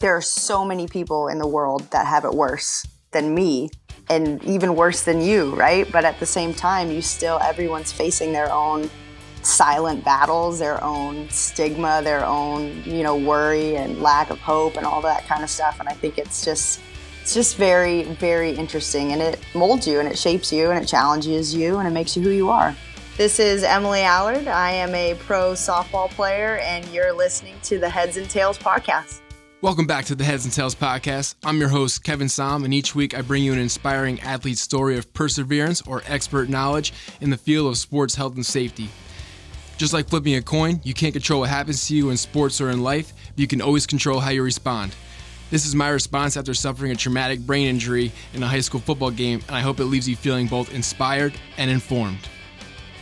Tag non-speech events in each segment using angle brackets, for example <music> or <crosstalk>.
there are so many people in the world that have it worse than me and even worse than you, right? But at the same time, you still, everyone's facing their own silent battles, their own stigma, their own, you know, worry and lack of hope and all that kind of stuff. And I think it's just, it's just very, very interesting and it molds you and it shapes you and it challenges you and it makes you who you are. This is Emily Allard. I am a pro softball player and you're listening to the Heads and Tails podcast. Welcome back to the Heads and Tails podcast. I'm your host, Kevin Som, and each week I bring you an inspiring athlete story of perseverance or expert knowledge in the field of sports health and safety. Just like flipping a coin, you can't control what happens to you in sports or in life, but you can always control how you respond. This is my response after suffering a traumatic brain injury in a high school football game, and I hope it leaves you feeling both inspired and informed.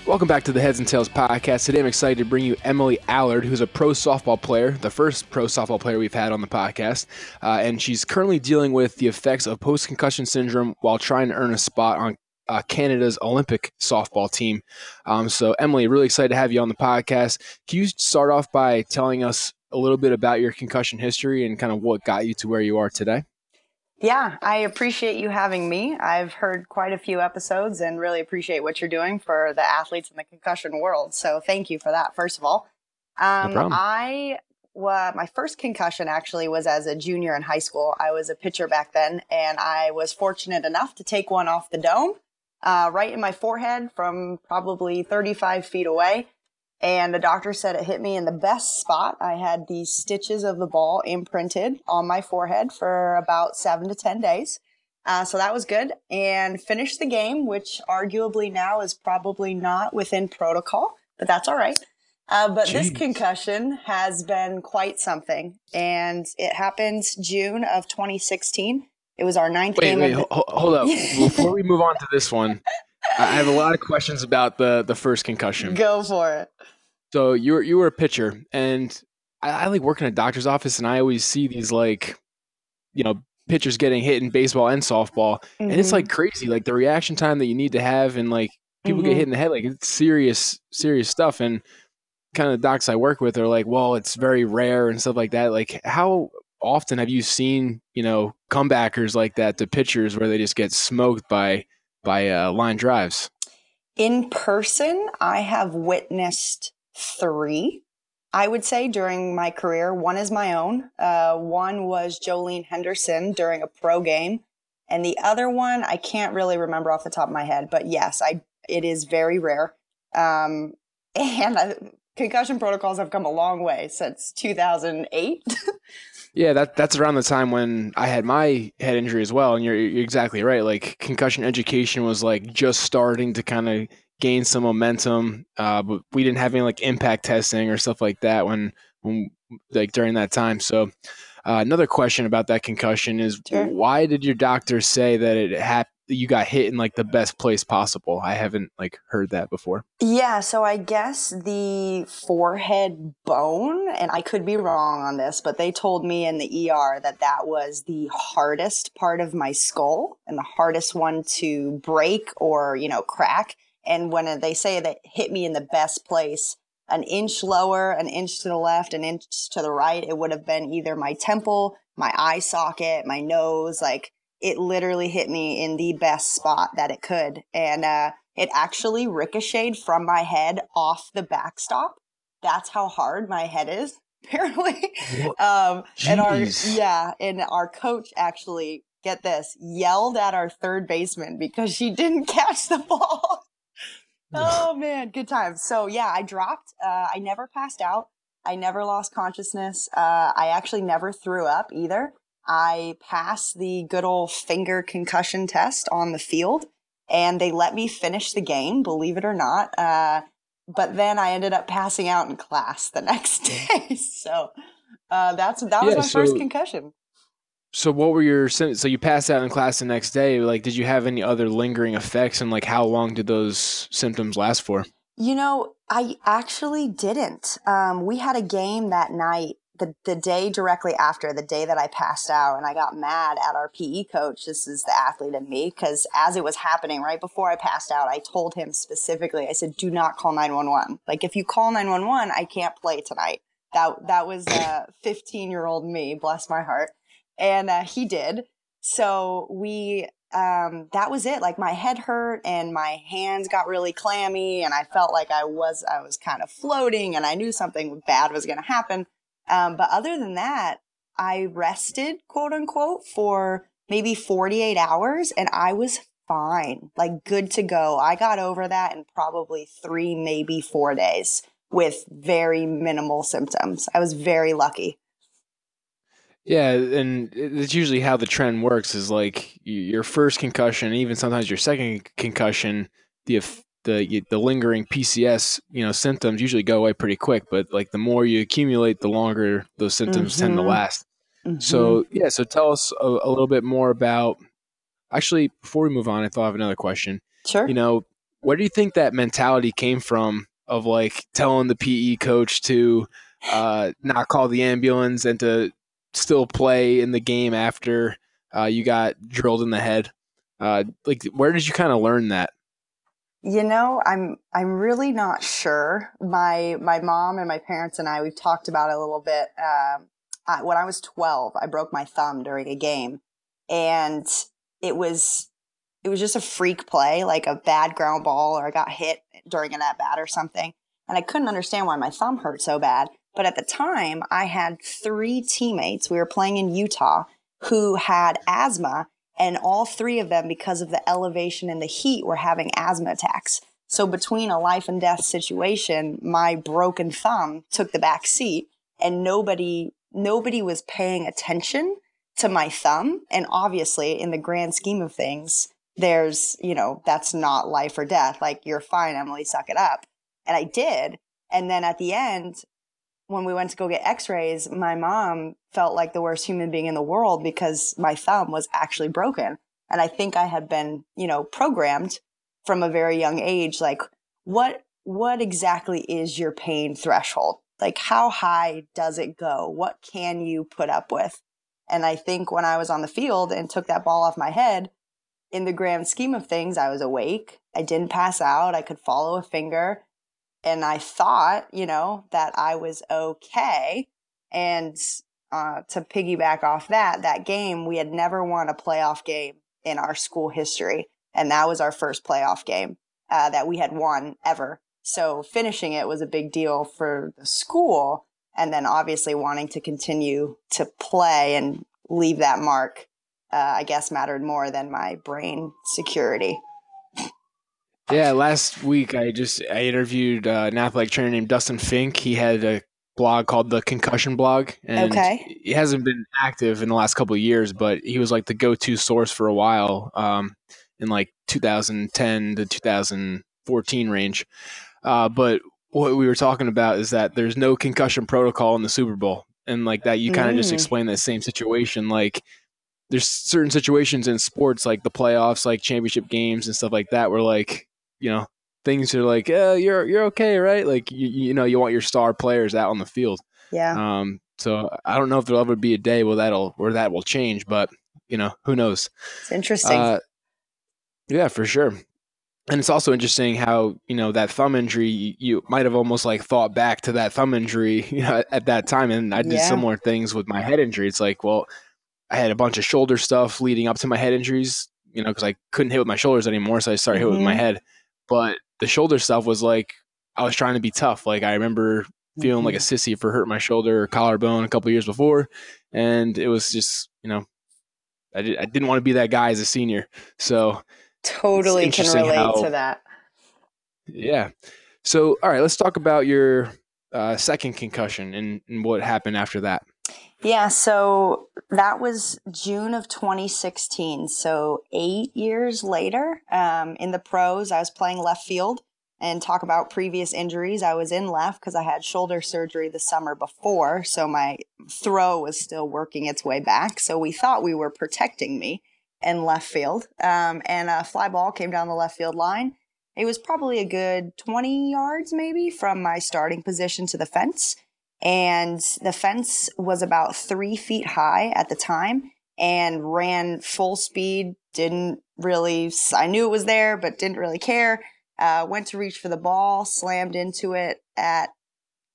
Welcome back to the Heads and Tails podcast. Today I'm excited to bring you Emily Allard, who's a pro softball player, the first pro softball player we've had on the podcast. Uh, and she's currently dealing with the effects of post concussion syndrome while trying to earn a spot on uh, Canada's Olympic softball team. Um, so, Emily, really excited to have you on the podcast. Can you start off by telling us a little bit about your concussion history and kind of what got you to where you are today? Yeah, I appreciate you having me. I've heard quite a few episodes and really appreciate what you're doing for the athletes in the concussion world. So thank you for that, first of all. Um, no I well, my first concussion actually was as a junior in high school. I was a pitcher back then, and I was fortunate enough to take one off the dome uh, right in my forehead from probably 35 feet away. And the doctor said it hit me in the best spot. I had these stitches of the ball imprinted on my forehead for about seven to 10 days. Uh, so that was good and finished the game, which arguably now is probably not within protocol, but that's all right. Uh, but Jeez. this concussion has been quite something and it happened June of 2016. It was our ninth wait, game. Wait, the- hold up. Before we move on to this one, I have a lot of questions about the the first concussion. Go for it. So you were you were a pitcher, and I, I like work in a doctor's office, and I always see these like, you know, pitchers getting hit in baseball and softball, mm-hmm. and it's like mm-hmm. crazy. Like the reaction time that you need to have, and like people mm-hmm. get hit in the head, like it's serious serious stuff. And kind of the docs I work with are like, well, it's very rare and stuff like that. Like how often have you seen you know comebackers like that to pitchers where they just get smoked by by uh, line drives? In person, I have witnessed three, I would say, during my career. One is my own. Uh, one was Jolene Henderson during a pro game. And the other one, I can't really remember off the top of my head, but yes, I it is very rare. Um, <laughs> and uh, concussion protocols have come a long way since 2008. <laughs> Yeah, that that's around the time when I had my head injury as well, and you're, you're exactly right. Like concussion education was like just starting to kind of gain some momentum, uh, but we didn't have any like impact testing or stuff like that when when like during that time. So uh, another question about that concussion is sure. why did your doctor say that it happened? you got hit in like the best place possible. I haven't like heard that before. Yeah, so I guess the forehead bone, and I could be wrong on this, but they told me in the ER that that was the hardest part of my skull and the hardest one to break or, you know, crack. And when they say that hit me in the best place, an inch lower, an inch to the left, an inch to the right, it would have been either my temple, my eye socket, my nose, like it literally hit me in the best spot that it could. And uh, it actually ricocheted from my head off the backstop. That's how hard my head is, <laughs> apparently. um, and our, yeah, and our coach actually, get this, yelled at our third baseman because she didn't <laughs> catch the ball. Oh man, good times. So yeah, I dropped. Uh, I never passed out. I never lost consciousness. Uh, I actually never threw up either. I passed the good old finger concussion test on the field and they let me finish the game, believe it or not. Uh, but then I ended up passing out in class the <laughs> next day. so uh, that's that was yeah, my so, first concussion. So what were your so you passed out in class the next day? Like, did you have any other lingering effects, and like how long did those symptoms last for? You know, I actually didn't. Um, we had a game that night the, the day directly after the day that I passed out and I got mad at our PE coach. This is the athlete in me because as it was happening right before I passed out, I told him specifically, I said, do not call 911. Like if you call 911, I can't play tonight. that that was uh 15 year old me bless my heart and uh, he did so we um that was it like my head hurt and my hands got really clammy and i felt like i was i was kind of floating and i knew something bad was going to happen um but other than that i rested quote unquote for maybe 48 hours and i was fine like good to go i got over that in probably three maybe four days with very minimal symptoms. I was very lucky. Yeah, and it's usually how the trend works is like your first concussion, even sometimes your second concussion, the the the lingering PCS, you know, symptoms usually go away pretty quick, but like the more you accumulate, the longer those symptoms mm-hmm. tend to mm-hmm. last. Mm-hmm. So, yeah, so tell us a, a little bit more about Actually, before we move on, I thought I have another question. Sure. You know, where do you think that mentality came from of like telling the PE coach to uh, not call the ambulance and to still play in the game after uh, you got drilled in the head. Uh, like, where did you kind of learn that? You know, I'm I'm really not sure. My my mom and my parents and I we've talked about it a little bit. Um, I, when I was 12, I broke my thumb during a game, and it was it was just a freak play, like a bad ground ball, or I got hit during an at bat or something. And I couldn't understand why my thumb hurt so bad. But at the time, I had three teammates. We were playing in Utah who had asthma, and all three of them, because of the elevation and the heat, were having asthma attacks. So between a life and death situation, my broken thumb took the back seat, and nobody nobody was paying attention to my thumb. And obviously, in the grand scheme of things, there's, you know, that's not life or death. Like, you're fine, Emily, suck it up. And I did. And then at the end, when we went to go get x rays, my mom felt like the worst human being in the world because my thumb was actually broken. And I think I had been, you know, programmed from a very young age, like, what, what exactly is your pain threshold? Like, how high does it go? What can you put up with? And I think when I was on the field and took that ball off my head, in the grand scheme of things, I was awake. I didn't pass out. I could follow a finger. And I thought, you know, that I was okay. And uh, to piggyback off that, that game, we had never won a playoff game in our school history. And that was our first playoff game uh, that we had won ever. So finishing it was a big deal for the school. And then obviously wanting to continue to play and leave that mark uh, I guess mattered more than my brain security. Yeah, last week I just I interviewed uh, an athletic trainer named Dustin Fink. He had a blog called the Concussion Blog, and okay. he hasn't been active in the last couple of years, but he was like the go-to source for a while um, in like 2010 to 2014 range. Uh, but what we were talking about is that there's no concussion protocol in the Super Bowl, and like that you kind of mm. just explained that same situation, like there's certain situations in sports like the playoffs, like championship games and stuff like that, where like you know things are like, yeah, you're you're okay, right? Like you you know you want your star players out on the field. Yeah. Um. So I don't know if there'll ever be a day where that'll where that will change, but you know who knows. It's interesting. Uh, yeah, for sure. And it's also interesting how you know that thumb injury. You, you, might have almost like thought back to that thumb injury <laughs> you know, at that time, and I did yeah. similar things with my head injury. It's like, well, I had a bunch of shoulder stuff leading up to my head injuries, you know, because I couldn't hit with my shoulders anymore. So I started mm-hmm. hitting with my mm-hmm. head. But the shoulder stuff was like, I was trying to be tough. Like I remember feeling mm-hmm. like a mm-hmm. sissy for hurting my shoulder or collarbone a couple years before. And it was just, you know, I, did, I didn't want to be that guy as a senior. So totally can relate how, to that. Yeah. So, all right, let's talk about your uh, second concussion and, and what happened after that. Yeah, so that was June of 2016. So eight years later, um, in the pros, I was playing left field and talk about previous injuries. I was in left because I had shoulder surgery the summer before. So my throw was still working its way back. So we thought we were protecting me in left field. Um, and a fly ball came down the left field line. It was probably a good 20 yards maybe from my starting position to the fence and the fence was about three feet high at the time and ran full speed. Didn't really, I knew it was there, but didn't really care. Uh, went to reach for the ball, slammed into it at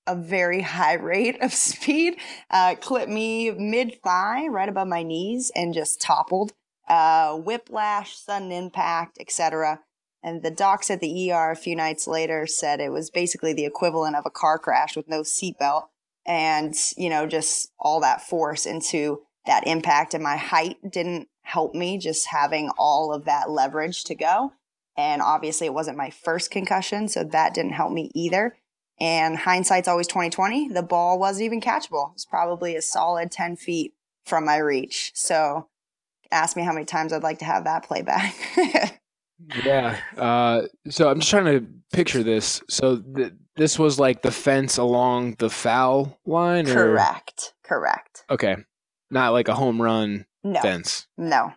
a very high <laughs> rate of speed, uh, clipped me mid thigh, right above my knees, and just toppled. Uh, whiplash, sudden impact, etc. And the docs at the ER a few nights later said it was basically the equivalent of a car crash with no seatbelt, and you know just all that force into that impact. And my height didn't help me, just having all of that leverage to go. And obviously, it wasn't my first concussion, so that didn't help me either. And hindsight's always 2020. The ball wasn't even catchable. It was probably a solid 10 feet from my reach. So ask me how many times I'd like to have that play back. <laughs> yeah. Uh, so I'm just trying to picture this. So th- this was like the fence along the foul line? Or? Correct. Correct. Okay. Not like a home run no. fence. No.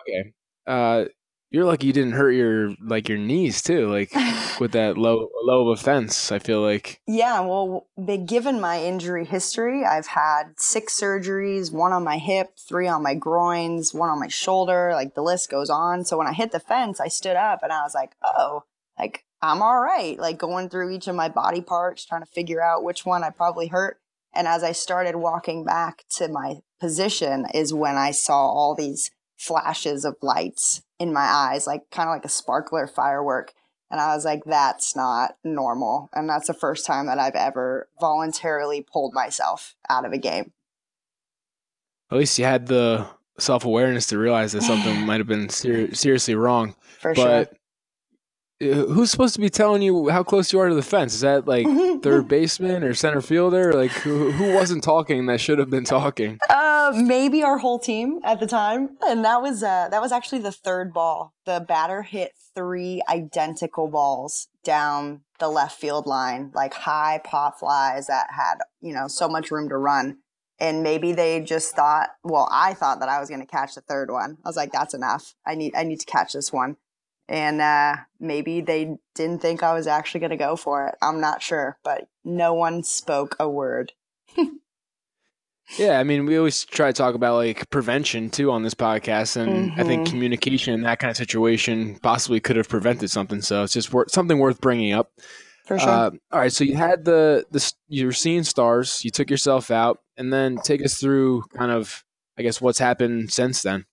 Okay. Uh, you're lucky you didn't hurt your like your knees too, like <laughs> with that low low of a fence. I feel like. Yeah, well, given my injury history, I've had six surgeries: one on my hip, three on my groins, one on my shoulder. Like the list goes on. So when I hit the fence, I stood up and I was like, "Oh, like I'm all right." Like going through each of my body parts, trying to figure out which one I probably hurt. And as I started walking back to my position, is when I saw all these flashes of lights in my eyes, like kind of like a sparkler firework. And I was like, that's not normal. And that's the first time that I've ever voluntarily pulled myself out of a game. At least you had the self awareness to realize that something <sighs> might have been ser- seriously wrong. For but sure. Who's supposed to be telling you how close you are to the fence? Is that like <laughs> third baseman or center fielder? Like who, who wasn't talking that should have been talking? Uh, maybe our whole team at the time, and that was uh, that was actually the third ball. The batter hit three identical balls down the left field line, like high pop flies that had you know so much room to run. And maybe they just thought, well, I thought that I was going to catch the third one. I was like, that's enough. I need I need to catch this one and uh, maybe they didn't think I was actually going to go for it. I'm not sure, but no one spoke a word. <laughs> yeah, I mean, we always try to talk about like prevention too on this podcast, and mm-hmm. I think mm-hmm. communication in that kind of situation possibly could have prevented something. So it's just something worth bringing up. For sure. Uh, all right, so you had the the you were seeing stars, you took yourself out, and then take us through kind of, I guess, what's happened since then.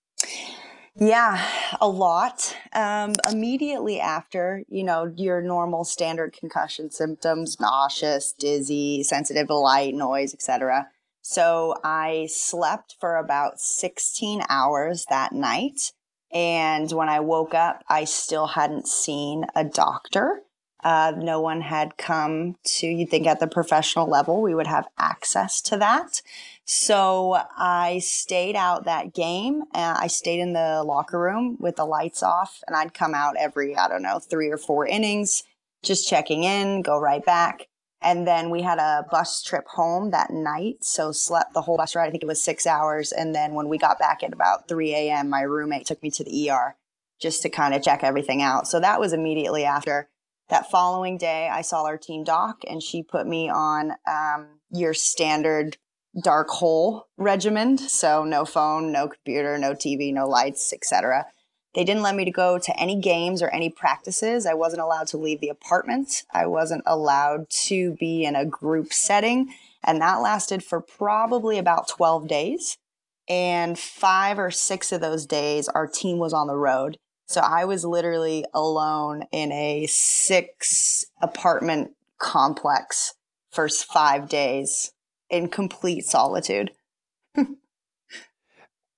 Yeah, a lot. Um, immediately after, you know, your normal standard concussion symptoms, nauseous, dizzy, sensitive to light, noise, etc. So I slept for about 16 hours that night. And when I woke up, I still hadn't seen a doctor. Uh, no one had come to, you'd think at the professional level, we would have access to that. So I stayed out that game. I stayed in the locker room with the lights off, and I'd come out every, I don't know, three or four innings, just checking in, go right back. And then we had a bus trip home that night. So slept the whole bus ride. I think it was six hours. And then when we got back at about 3 a.m., my roommate took me to the ER just to kind of check everything out. So that was immediately after. That following day, I saw our team doc and she put me on um, your standard dark hole regimen. So no phone, no computer, no TV, no lights, etc. They didn't let me to go to any games or any practices. I wasn't allowed to leave the apartment. I wasn't allowed to be in a group setting. And that lasted for probably about 12 days. And five or six of those days, our team was on the road. So I was literally alone in a six apartment complex for five days in complete solitude.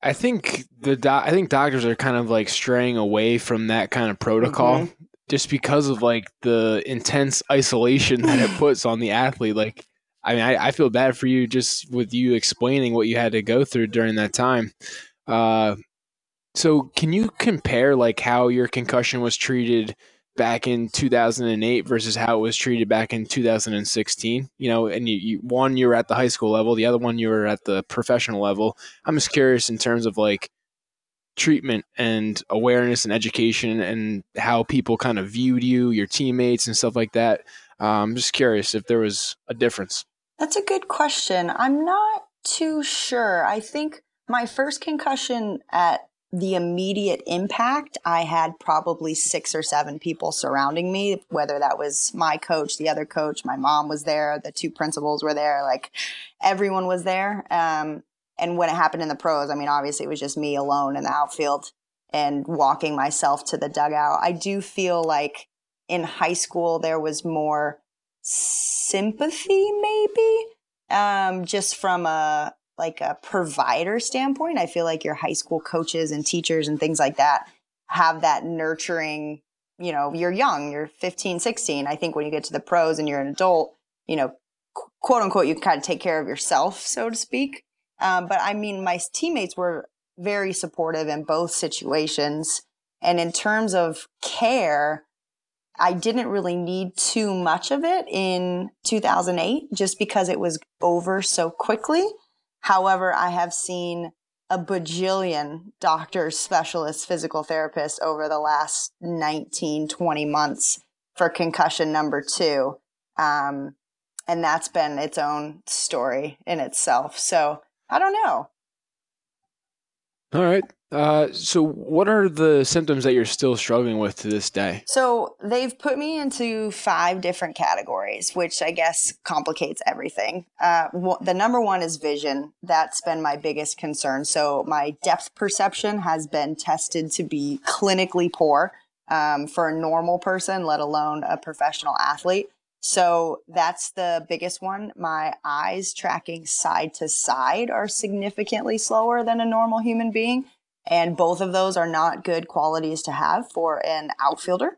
I think the do- I think doctors are kind of like straying away from that kind of protocol mm-hmm. just because of like the intense isolation that it <laughs> puts on the athlete. Like, I mean, I, I, feel bad for you just with you explaining what you had to go through during that time. Uh, so, can you compare like how your concussion was treated back in 2008 versus how it was treated back in 2016 you know and you, you, one you were at the high school level the other one you were at the professional level. I'm just curious in terms of like treatment and awareness and education and how people kind of viewed you your teammates and stuff like that. Um, i'm just curious if there was a difference. That's a good question. I'm not too sure. I think my first concussion at the immediate impact, I had probably six or seven people surrounding me, whether that was my coach, the other coach, my mom was there, the two principals were there, like everyone was there. Um, and when it happened in the pros, I mean, obviously it was just me alone in the outfield and walking myself to the dugout. I do feel like in high school there was more sympathy, maybe, um, just from a like a provider standpoint. I feel like your high school coaches and teachers and things like that have that nurturing. You know, you're young, you're 15, 16. I think when you get to the pros and you're an adult, you know, quote unquote, you can kind of take care of yourself, so to speak. Um, but I mean, my teammates were very supportive in both situations. And in terms of care, I didn't really need too much of it in 2008 just because it was over so quickly. However, I have seen a bajillion doctors, specialists, physical therapists over the last 19, 20 months for concussion number two. Um, and that's been its own story in itself. So I don't know. All right. Uh, so, what are the symptoms that you're still struggling with to this day? So, they've put me into five different categories, which I guess complicates everything. Uh, the number one is vision. That's been my biggest concern. So, my depth perception has been tested to be clinically poor um, for a normal person, let alone a professional athlete. So that's the biggest one. My eyes tracking side to side are significantly slower than a normal human being. And both of those are not good qualities to have for an outfielder.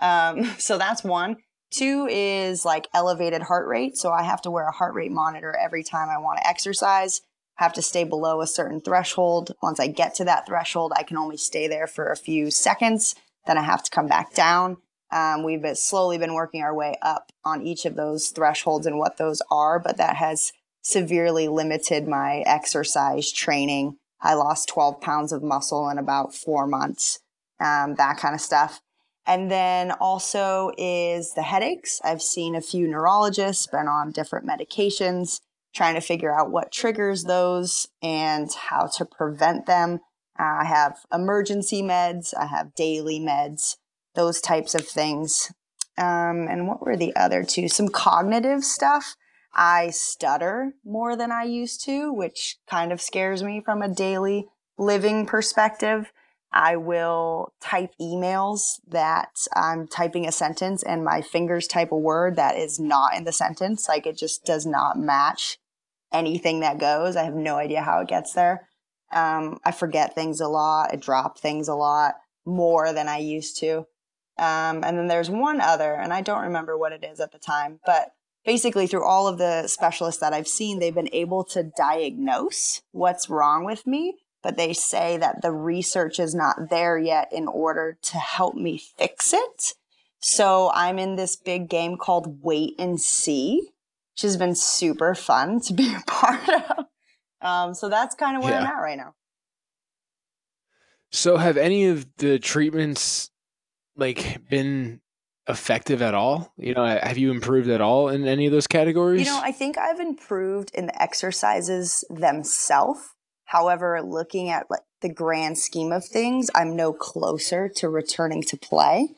Um, <laughs> so that's one. Two is like elevated heart rate. So I have to wear a heart rate monitor every time I want to exercise. Have to stay below a certain threshold. Once I get to that threshold, I can only stay there for a few seconds. Then I have to come back down. Um, we've been slowly been working our way up on each of those thresholds and what those are, but that has severely limited my exercise training. I lost 12 pounds of muscle in about four months, um, that kind of stuff. And then also is the headaches. I've seen a few neurologists, been on different medications, trying to figure out what triggers those and how to prevent them. I have emergency meds, I have daily meds those types of things. Um, and what were the other two? Some cognitive stuff. I stutter more than I used to, which kind of scares me from a daily living perspective. I will type emails that I'm typing a sentence and my fingers type a word that is not in the sentence. Like it just does not match anything that goes. I have no idea how it gets there. Um, I forget things a lot. I drop things a lot more than I used to. Um, and then there's one other, and I don't remember what it is at the time, but basically through all of the specialists that I've seen, they've been able to diagnose what's wrong with me, but they say that the research is not there yet in order to help me fix it. So I'm in this big game called Wait and See, which has been super fun to be <laughs> a part of. Um, so that's kind of where yeah. I'm at right now. So have any of the treatments like been effective at all? You know, have you improved at all in any of those categories? You know, I think I've improved in the exercises themselves. However, looking at like the grand scheme of things, I'm no closer to returning to play.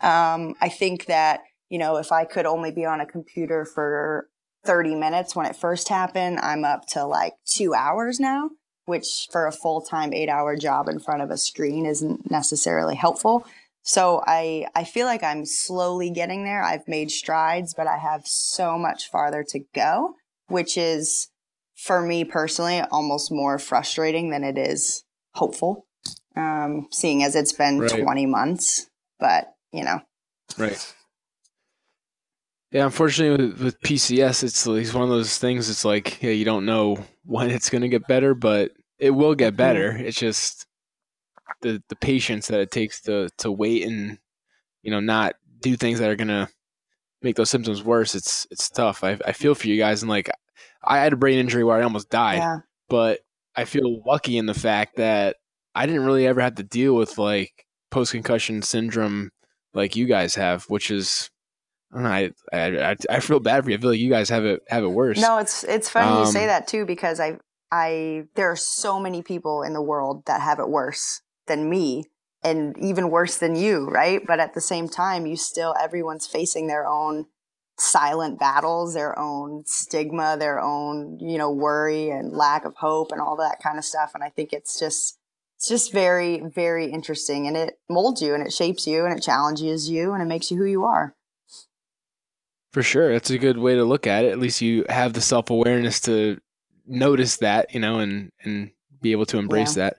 Um, I think that, you know, if I could only be on a computer for 30 minutes when it first happened, I'm up to like two hours now, which for a full time eight hour job in front of a screen isn't necessarily helpful. So I I feel like I'm slowly getting there. I've made strides, but I have so much farther to go, which is for me personally almost more frustrating than it is hopeful. Um, seeing as it's been right. 20 months, but you know. Right. Yeah, unfortunately with, with PCS, it's, it's one of those things. It's like, yeah, you don't know when it's going to get better, but it will get mm-hmm. better. It's just the the patience that it takes to to wait and you know not do things that are gonna make those symptoms worse. It's it's tough. I I feel for you guys and like I had a brain injury where I almost died, yeah. but I feel lucky in the fact that I didn't really ever have to deal with like post concussion syndrome like you guys have, which is I, know, I, I, I feel bad for you. I feel like you guys have it have it worse. No, it's it's funny um, you say um, that too because I I there are so many people in the world that have it worse than me and even worse than you, right? But at the same time, you still, everyone's facing their own silent battles, their own stigma, their own, you know, worry and lack of hope and all that kind of stuff. And I think it's just, it's just very, very interesting and it molds you and it shapes you and it challenges you and it makes you who you are. For sure. That's a good way to look at it. At least you have the self awareness to notice that, you know, and, and be able to embrace yeah. that.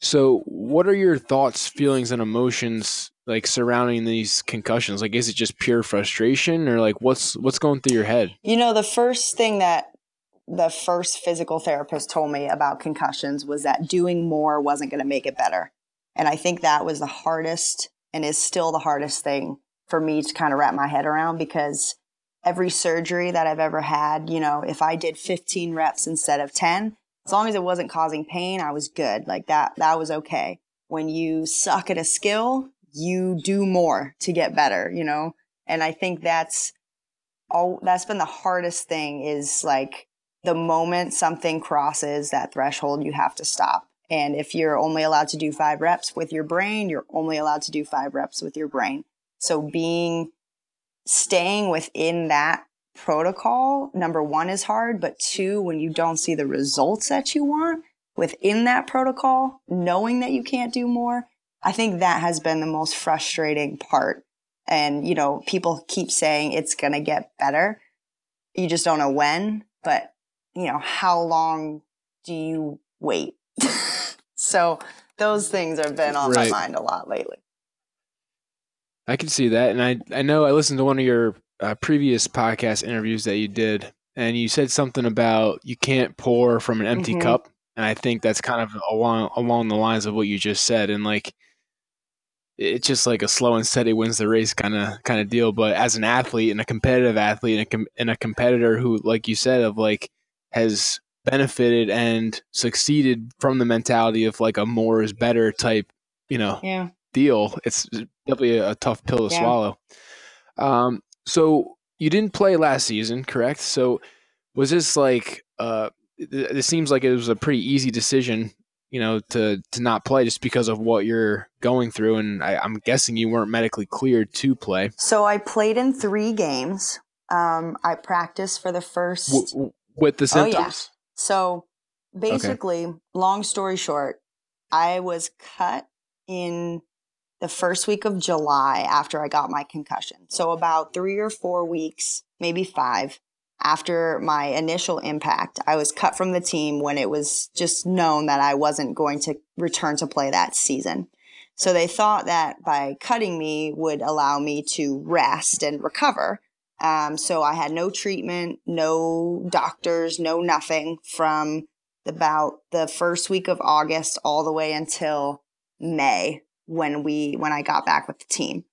So, what are your thoughts, feelings, and emotions like surrounding these concussions? Like, is it just pure frustration, or like what's what's going through your head? You know, the first thing that the first physical therapist told me about concussions was that doing more wasn't going to make it better, and I think that was the hardest and is still the hardest thing for me to kind of wrap my head around because every surgery that I've ever had, you know, if I did 15 reps instead of 10, as long as it wasn't causing pain, I was good. Like that, that was okay. When you suck at a skill, you do more to get better, you know? And I think that's all, that's been the hardest thing is like the moment something crosses that threshold, you have to stop. And if you're only allowed to do five reps with your brain, you're only allowed to do five reps with your brain. So being, staying within that protocol, number one is hard, but two, when you don't see the results that you want within that protocol, knowing that you can't do more, I think that has been the most frustrating part. And, you know, people keep saying it's going to get better. You just don't know when, but, you know, how long do you wait? <laughs> so those things have been on right. my mind a lot lately. I can see that. And I, I know I listened to one of your uh, previous podcast interviews that you did, and you said something about you can't pour from an empty mm-hmm. cup, and I think that's kind of along along the lines of what you just said, and like it's just like a slow and steady wins the race kind of kind of deal. But as an athlete and a competitive athlete and a, com- and a competitor who, like you said, of like has benefited and succeeded from the mentality of like a more is better type, you know, yeah. deal. It's definitely a, a tough pill to yeah. swallow. Um, so you didn't play last season, correct? So was this like uh it seems like it was a pretty easy decision, you know, to to not play just because of what you're going through and I, am guessing you weren't medically cleared to play. So I played in three games. Um I practiced for the first w- with the symptoms. Oh, yeah. So basically, okay. long story short, I was cut in the first week of July after I got my concussion. So about three or four weeks, maybe five after my initial impact, I was cut from the team when it was just known that I wasn't going to return to play that season. So they thought that by cutting me would allow me to rest and recover. Um, so I had no treatment, no doctors, no nothing from about the first week of August all the way until May when we when I got back with the team.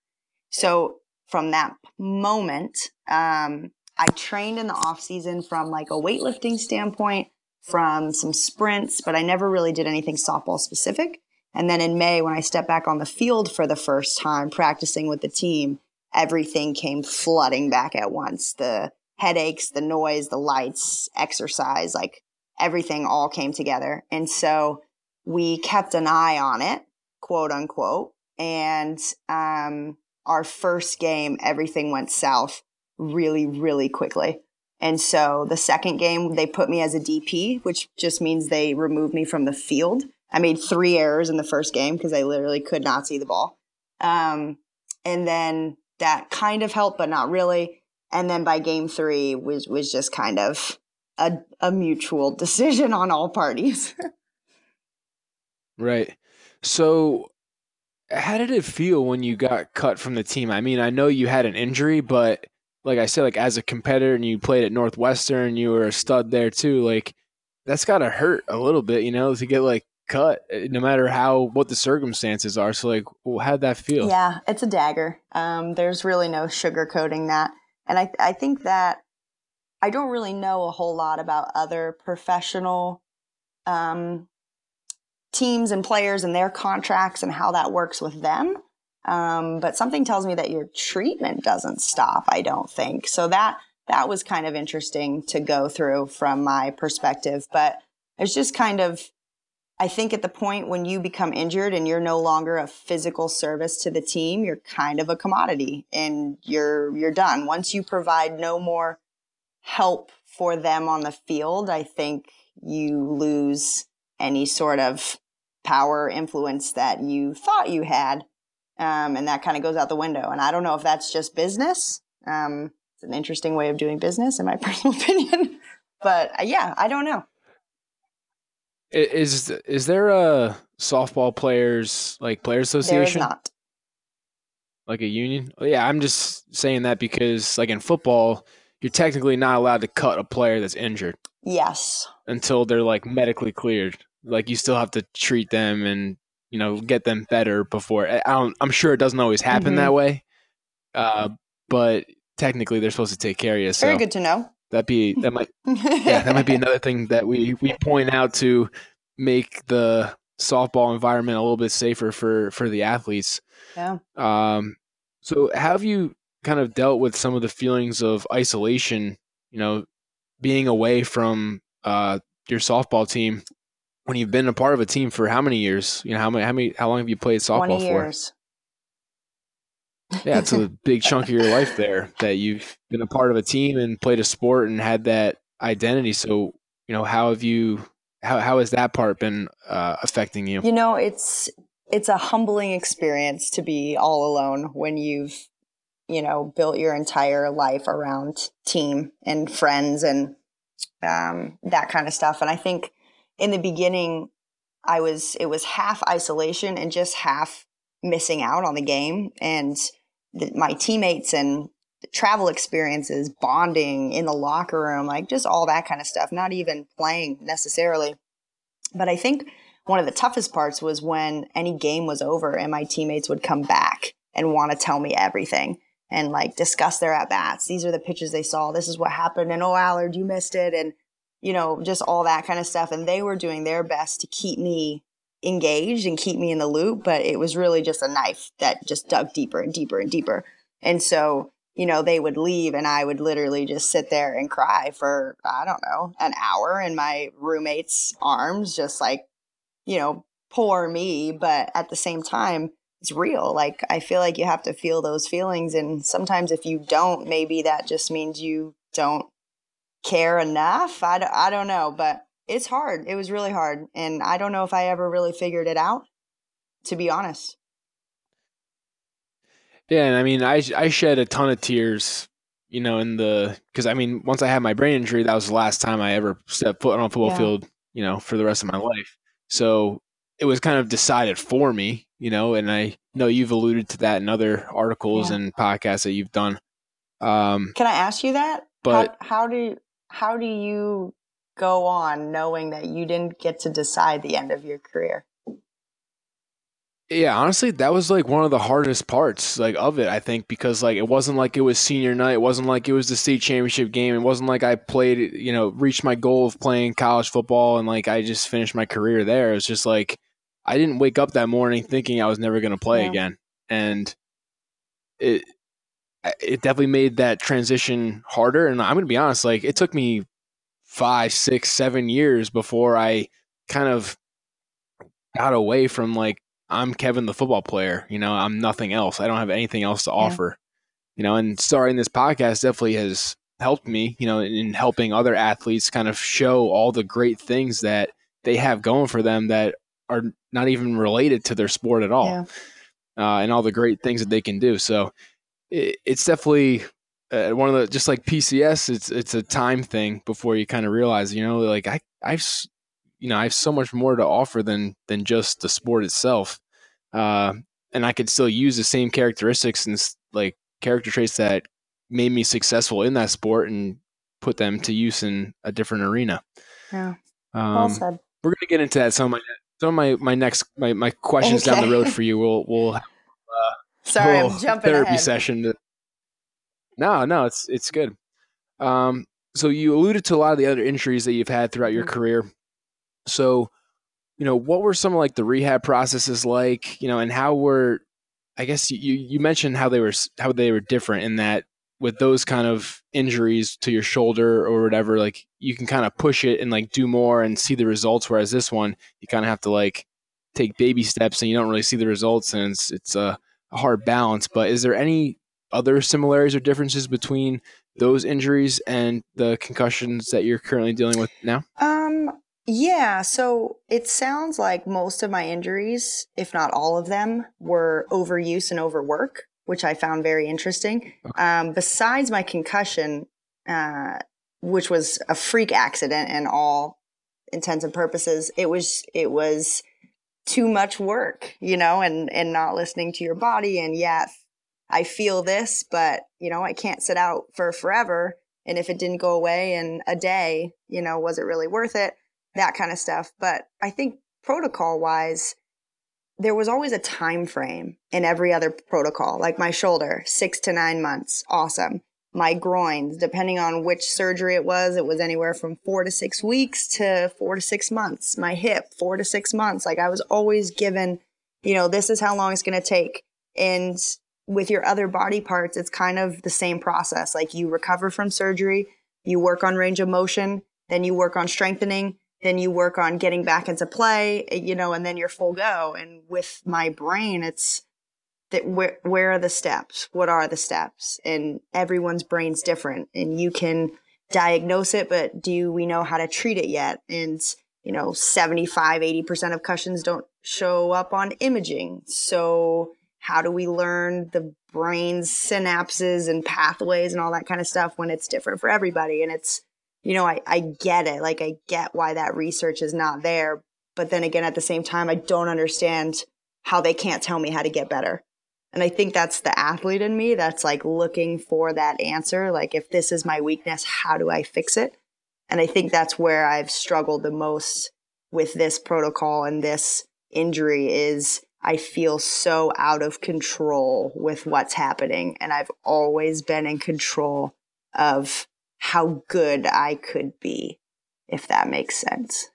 So from that moment, um, I trained in the off season from like a weightlifting standpoint, from some sprints, but I never really did anything softball specific. And then in May, when I stepped back on the field for the first time, practicing with the team, everything came flooding back at once. The headaches, the noise, the lights, exercise, like everything all came together. And so we kept an eye on it quote unquote. And um, our first game, everything went south really, really quickly. And so the second game, they put me as a DP, which just means they removed me from the field. I made three errors in the first game because I literally could not see the ball. Um, and then that kind of helped, but not really. And then by game three was was just kind of a, a mutual <laughs> decision on all parties. <laughs> right. So, how did it feel when you got cut from the team? I mean, I know you had an injury, but like I said, like as a competitor and you played at Northwestern, you were a stud there too. Like that's got to hurt a little bit, you know, to get like cut, eh, no matter how what the circumstances are. So, like, how'd that feel? Yeah, it's a dagger. Um, there's really no sugarcoating that, and I I think that I don't really know a whole lot about other professional um, teams and players and their contracts and how that works with them. Um, but something tells me that your treatment doesn't stop. I don't think so. That that was kind of interesting to go through from my perspective. But it's just kind of I think at the point when you become injured and you're no longer a physical service to the team, you're kind of a commodity and you're you're done. Once you provide no more help for them on the field, I think you lose any sort of power influence that you thought you had. Um, and that kind of goes out the window. And I don't know if that's just business. Um, it's an interesting way of doing business, in my <laughs> personal opinion. but uh, yeah, I don't know. Is is there a softball players like player association? There is not. Like a union? Yeah, I'm just saying that because like in football, you're technically not allowed to cut a player that's injured. Yes. Until they're like medically cleared. Like you still have to treat them and you know get them better before. I don't. I'm sure it doesn't always happen mm-hmm. that way. Uh, but technically, they're supposed to take care of you. So. Very good to know. That be that might <laughs> yeah that might be another thing that we we point out to make the softball environment a little bit safer for for the athletes. Yeah. Um. So have you kind of dealt with some of the feelings of isolation? You know, being away from uh your softball team when you've been a part of a team for how many years? You know, how many how many how long have you played softball for? yeah, it's a <laughs> big chunk of your life there that you've been a part of a team and played a sport and had that identity. So, you know, how have you how how has that part been uh, affecting you? You know, it's it's a humbling experience to be all alone when you've you know built your entire life around team and friends and um, that kind of stuff. And I think in the beginning, I was it was half isolation and just half missing out on the game and the, my teammates and travel experiences, bonding in the locker room, like just all that kind of stuff, not even playing necessarily. But I think one of the toughest parts was when any game was over and my teammates would come back and want to tell me everything and like discuss their at bats. These are the pitches they saw. This is what happened. And oh, Allard, you missed it. And, you know, just all that kind of stuff. And they were doing their best to keep me engaged and keep me in the loop, but it was really just a knife that just dug deeper and deeper and deeper. And so, you know, they would leave and I would literally just sit there and cry for, I don't know, an hour in my roommate's arms, just like, you know, poor me. But at the same time, it's real. Like, I feel like you have to feel those feelings. And sometimes if you don't, maybe that just means you don't care enough. I, I don't know. But it's hard. It was really hard. And I don't know if I ever really figured it out, to be honest. Yeah, and I mean, I I shed a ton of tears, you know, in the because I mean, once I had my brain injury, that was the last time I ever stepped foot on a football yeah. field, you know, for the rest of my life. So it was kind of decided for me, you know, and I know you've alluded to that in other articles yeah. and podcasts that you've done. Um, Can I ask you that? But how, how do how do you go on knowing that you didn't get to decide the end of your career? Yeah, honestly, that was like one of the hardest parts like of it, I think, because like it wasn't like it was senior night, it wasn't like it was the state championship game, it wasn't like I played, you know, reached my goal of playing college football and like I just finished my career there. It's just like I didn't wake up that morning thinking I was never going to play yeah. again. And it it definitely made that transition harder and I'm going to be honest, like it took me five, six, seven years before I kind of got away from like I'm Kevin the football player. You know, I'm nothing else. I don't have anything else to yeah. offer. You know, and starting this podcast definitely has helped me. You know, in helping other athletes kind of show all the great things that they have going for them that are not even related to their sport at all, yeah. uh, and all the great things that they can do. So it, it's definitely uh, one of the just like PCS, it's it's a time thing before you kind of realize, you know, like I I've you know I have so much more to offer than than just the sport itself, uh, and I could still use the same characteristics and like character traits that made me successful in that sport and put them to use in a different arena. Yeah, um, well said. We're gonna get into that. Some of my some of my my next my my questions okay. down the road for you. We'll we'll. Uh, Sorry, I'm <laughs> jumping therapy ahead. session no, no, it's it's good. Um, so you alluded to a lot of the other injuries that you've had throughout your mm-hmm. career. So, you know, what were some of like the rehab processes like? You know, and how were I guess you you mentioned how they were how they were different in that with those kind of injuries to your shoulder or whatever, like you can kind of push it and like do more and see the results. Whereas this one, you kind of have to like take baby steps and you don't really see the results, and it's it's a, a hard balance. But is there any other similarities or differences between those injuries and the concussions that you're currently dealing with now? Um, yeah, so it sounds like most of my injuries, if not all of them, were overuse and overwork, which I found very interesting. Okay. Um, besides my concussion, uh, which was a freak accident in all intents and purposes, it was it was too much work, you know, and and not listening to your body. And yeah, I feel this, but you know, I can't sit out for forever. And if it didn't go away in a day, you know, was it really worth it? That kind of stuff. But I think protocol wise, there was always a time frame in every other protocol. Like my shoulder, six to nine months, awesome. My groins, depending on which surgery it was, it was anywhere from four to six weeks to four to six months. My hip, four to six months. Like I was always given, you know, this is how long it's going to take. And with your other body parts, it's kind of the same process. Like you recover from surgery, you work on range of motion, then you work on strengthening, then you work on getting back into play, you know, and then you're full go. And with my brain, it's that where, where are the steps? What are the steps? And everyone's brain's different and you can diagnose it, but do we know how to treat it yet? And, you know, 75, 80% of concussions don't show up on imaging. So, how do we learn the brain's synapses and pathways and all that kind of stuff when it's different for everybody and it's you know I, I get it like i get why that research is not there but then again at the same time i don't understand how they can't tell me how to get better and i think that's the athlete in me that's like looking for that answer like if this is my weakness how do i fix it and i think that's where i've struggled the most with this protocol and this injury is I feel so out of control with what's happening. And I've always been in control of how good I could be, if that makes sense.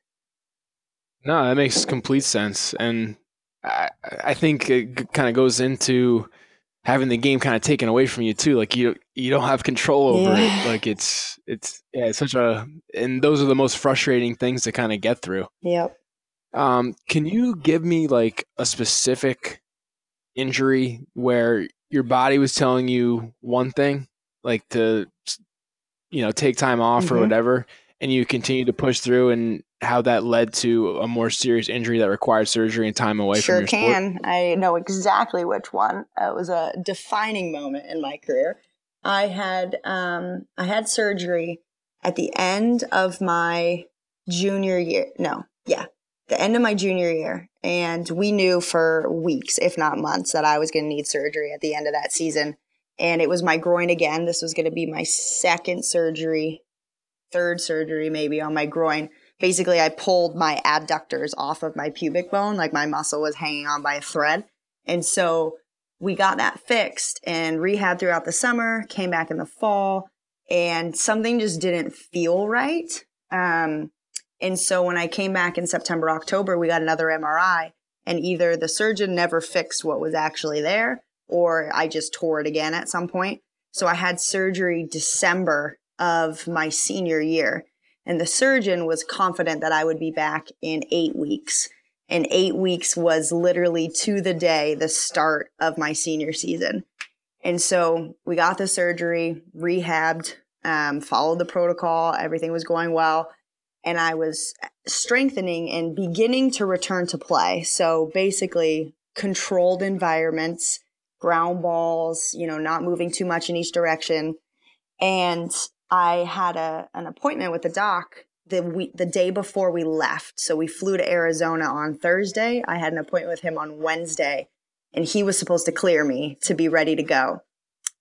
No, that makes complete sense. And I, I think it kind of goes into having the game kind of taken away from you too. Like you, you don't have control over yeah. it. Like it's, it's, yeah, it's such a, and those are the most frustrating things to kind of get through. Yep. Um, can you give me like a specific injury where your body was telling you one thing, like to, you know, take time off mm-hmm. or whatever, and you continue to push through, and how that led to a more serious injury that required surgery and time away sure from your can. Sport? I know exactly which one. It was a defining moment in my career. I had um, I had surgery at the end of my junior year. No, yeah, the end of my junior year. And we knew for weeks, if not months, that I was going to need surgery at the end of that season. And it was my groin again. This was going to be my second surgery, third surgery maybe on my groin. Basically, I pulled my adductors off of my pubic bone, like my muscle was hanging on by a thread. And so we got that fixed and rehab throughout the summer, came back in the fall, and something just didn't feel right. Um, and so when I came back in September, October, we got another MRI and either the surgeon never fixed what was actually there or I just tore it again at some point. So I had surgery December of my senior year and the surgeon was confident that I would be back in eight weeks. And eight weeks was literally to the day the start of my senior season. And so we got the surgery, rehabbed, um, followed the protocol. Everything was going well and I was strengthening and beginning to return to play. So basically, controlled environments, ground balls, you know, not moving too much in each direction. And I had a, an appointment with the doc the the day before we left. So we flew to Arizona on Thursday. I had an appointment with him on Wednesday, and he was supposed to clear me to be ready to go.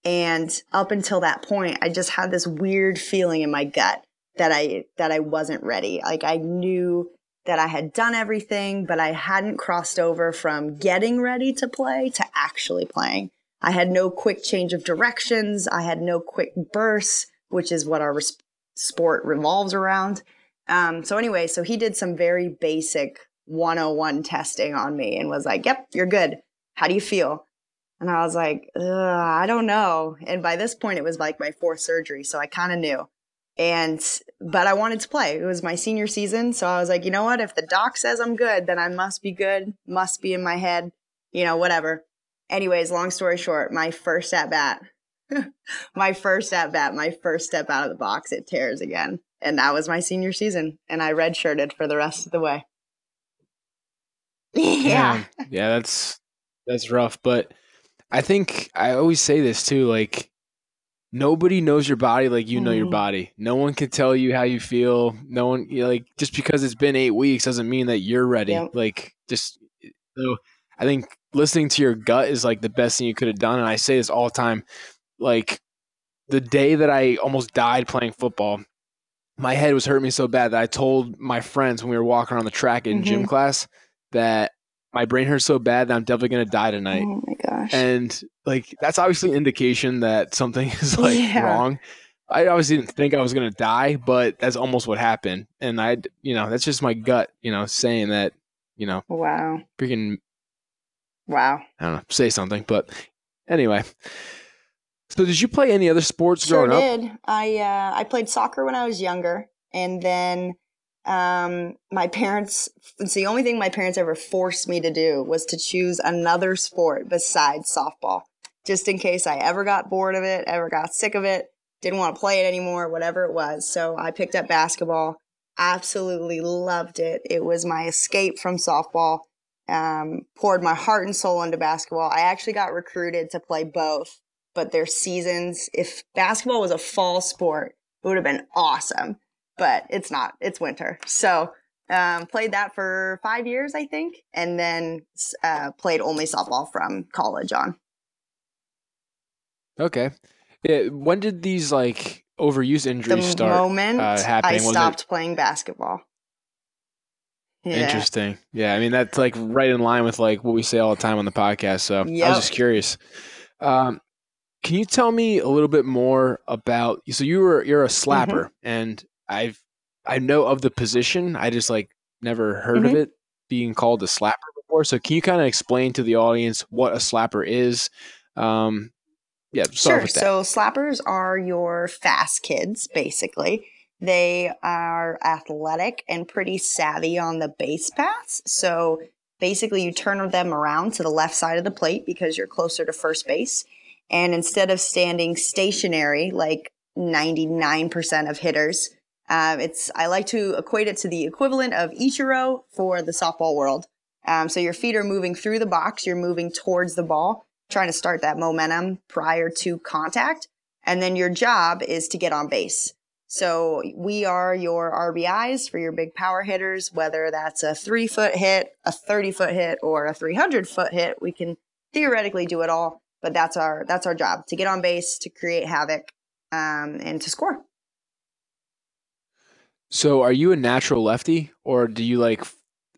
And up until that point, I just had this weird feeling in my gut that I that I wasn't ready. Like I knew that I had done everything, but I hadn't crossed over from getting ready to play to actually playing. I had no quick change of directions. I had no quick bursts, which is what our res- sport revolves around. Um, so anyway, so he did some very basic 101 testing on me and was like, "Yep, you're good. How do you feel?" And I was like, I don't know. And by this point, it was like my fourth surgery. So I kind of knew. And, but I wanted to play. It was my senior season. So I was like, you know what? If the doc says I'm good, then I must be good, must be in my head, you know, whatever. Anyways, long story short, my first at bat, <laughs> my first at bat, my first step out of the box, it tears again. And that was my senior season. And I redshirted for the rest of the way. <laughs> yeah. Yeah, that's, that's rough. But, I think I always say this too, like nobody knows your body like you know your mm-hmm. body. No one can tell you how you feel. No one you know, like just because it's been eight weeks doesn't mean that you're ready. Yep. Like just so I think listening to your gut is like the best thing you could have done. And I say this all the time. Like the day that I almost died playing football, my head was hurting me so bad that I told my friends when we were walking around the track in mm-hmm. gym class that my brain hurts so bad that I'm definitely gonna die tonight. Oh my gosh. And like that's obviously an indication that something <laughs> is like yeah. wrong. I obviously didn't think I was gonna die, but that's almost what happened. And I you know, that's just my gut, you know, saying that, you know, wow. Freaking Wow. I don't know, say something. But anyway. So did you play any other sports sure growing did. up? I uh I played soccer when I was younger and then um, my parents, it's the only thing my parents ever forced me to do was to choose another sport besides softball, just in case I ever got bored of it, ever got sick of it, didn't want to play it anymore, whatever it was. So I picked up basketball, absolutely loved it. It was my escape from softball. Um, poured my heart and soul into basketball. I actually got recruited to play both, but their seasons, if basketball was a fall sport, it would have been awesome but it's not. It's winter. So um, played that for five years, I think, and then uh, played only softball from college on. Okay. Yeah, when did these like overuse injuries the start? The moment uh, happening? I stopped it... playing basketball. Yeah. Interesting. Yeah, I mean that's like right in line with like what we say all the time on the podcast. So yep. I was just curious. Um, can you tell me a little bit more about? So you were you're a slapper, mm-hmm. and I've I know of the position. I just like never heard mm-hmm. of it being called a slapper before. So can you kind of explain to the audience what a slapper is? Um, yeah, sure. So slappers are your fast kids, basically. They are athletic and pretty savvy on the base paths. So basically, you turn them around to the left side of the plate because you're closer to first base. And instead of standing stationary like 99% of hitters, um, it's I like to equate it to the equivalent of Ichiro for the softball world. Um, so your feet are moving through the box, you're moving towards the ball, trying to start that momentum prior to contact, and then your job is to get on base. So we are your RBIs for your big power hitters, whether that's a three foot hit, a 30 foot hit, or a 300 foot hit. We can theoretically do it all, but that's our, that's our job to get on base, to create havoc, um, and to score. So, are you a natural lefty, or do you like,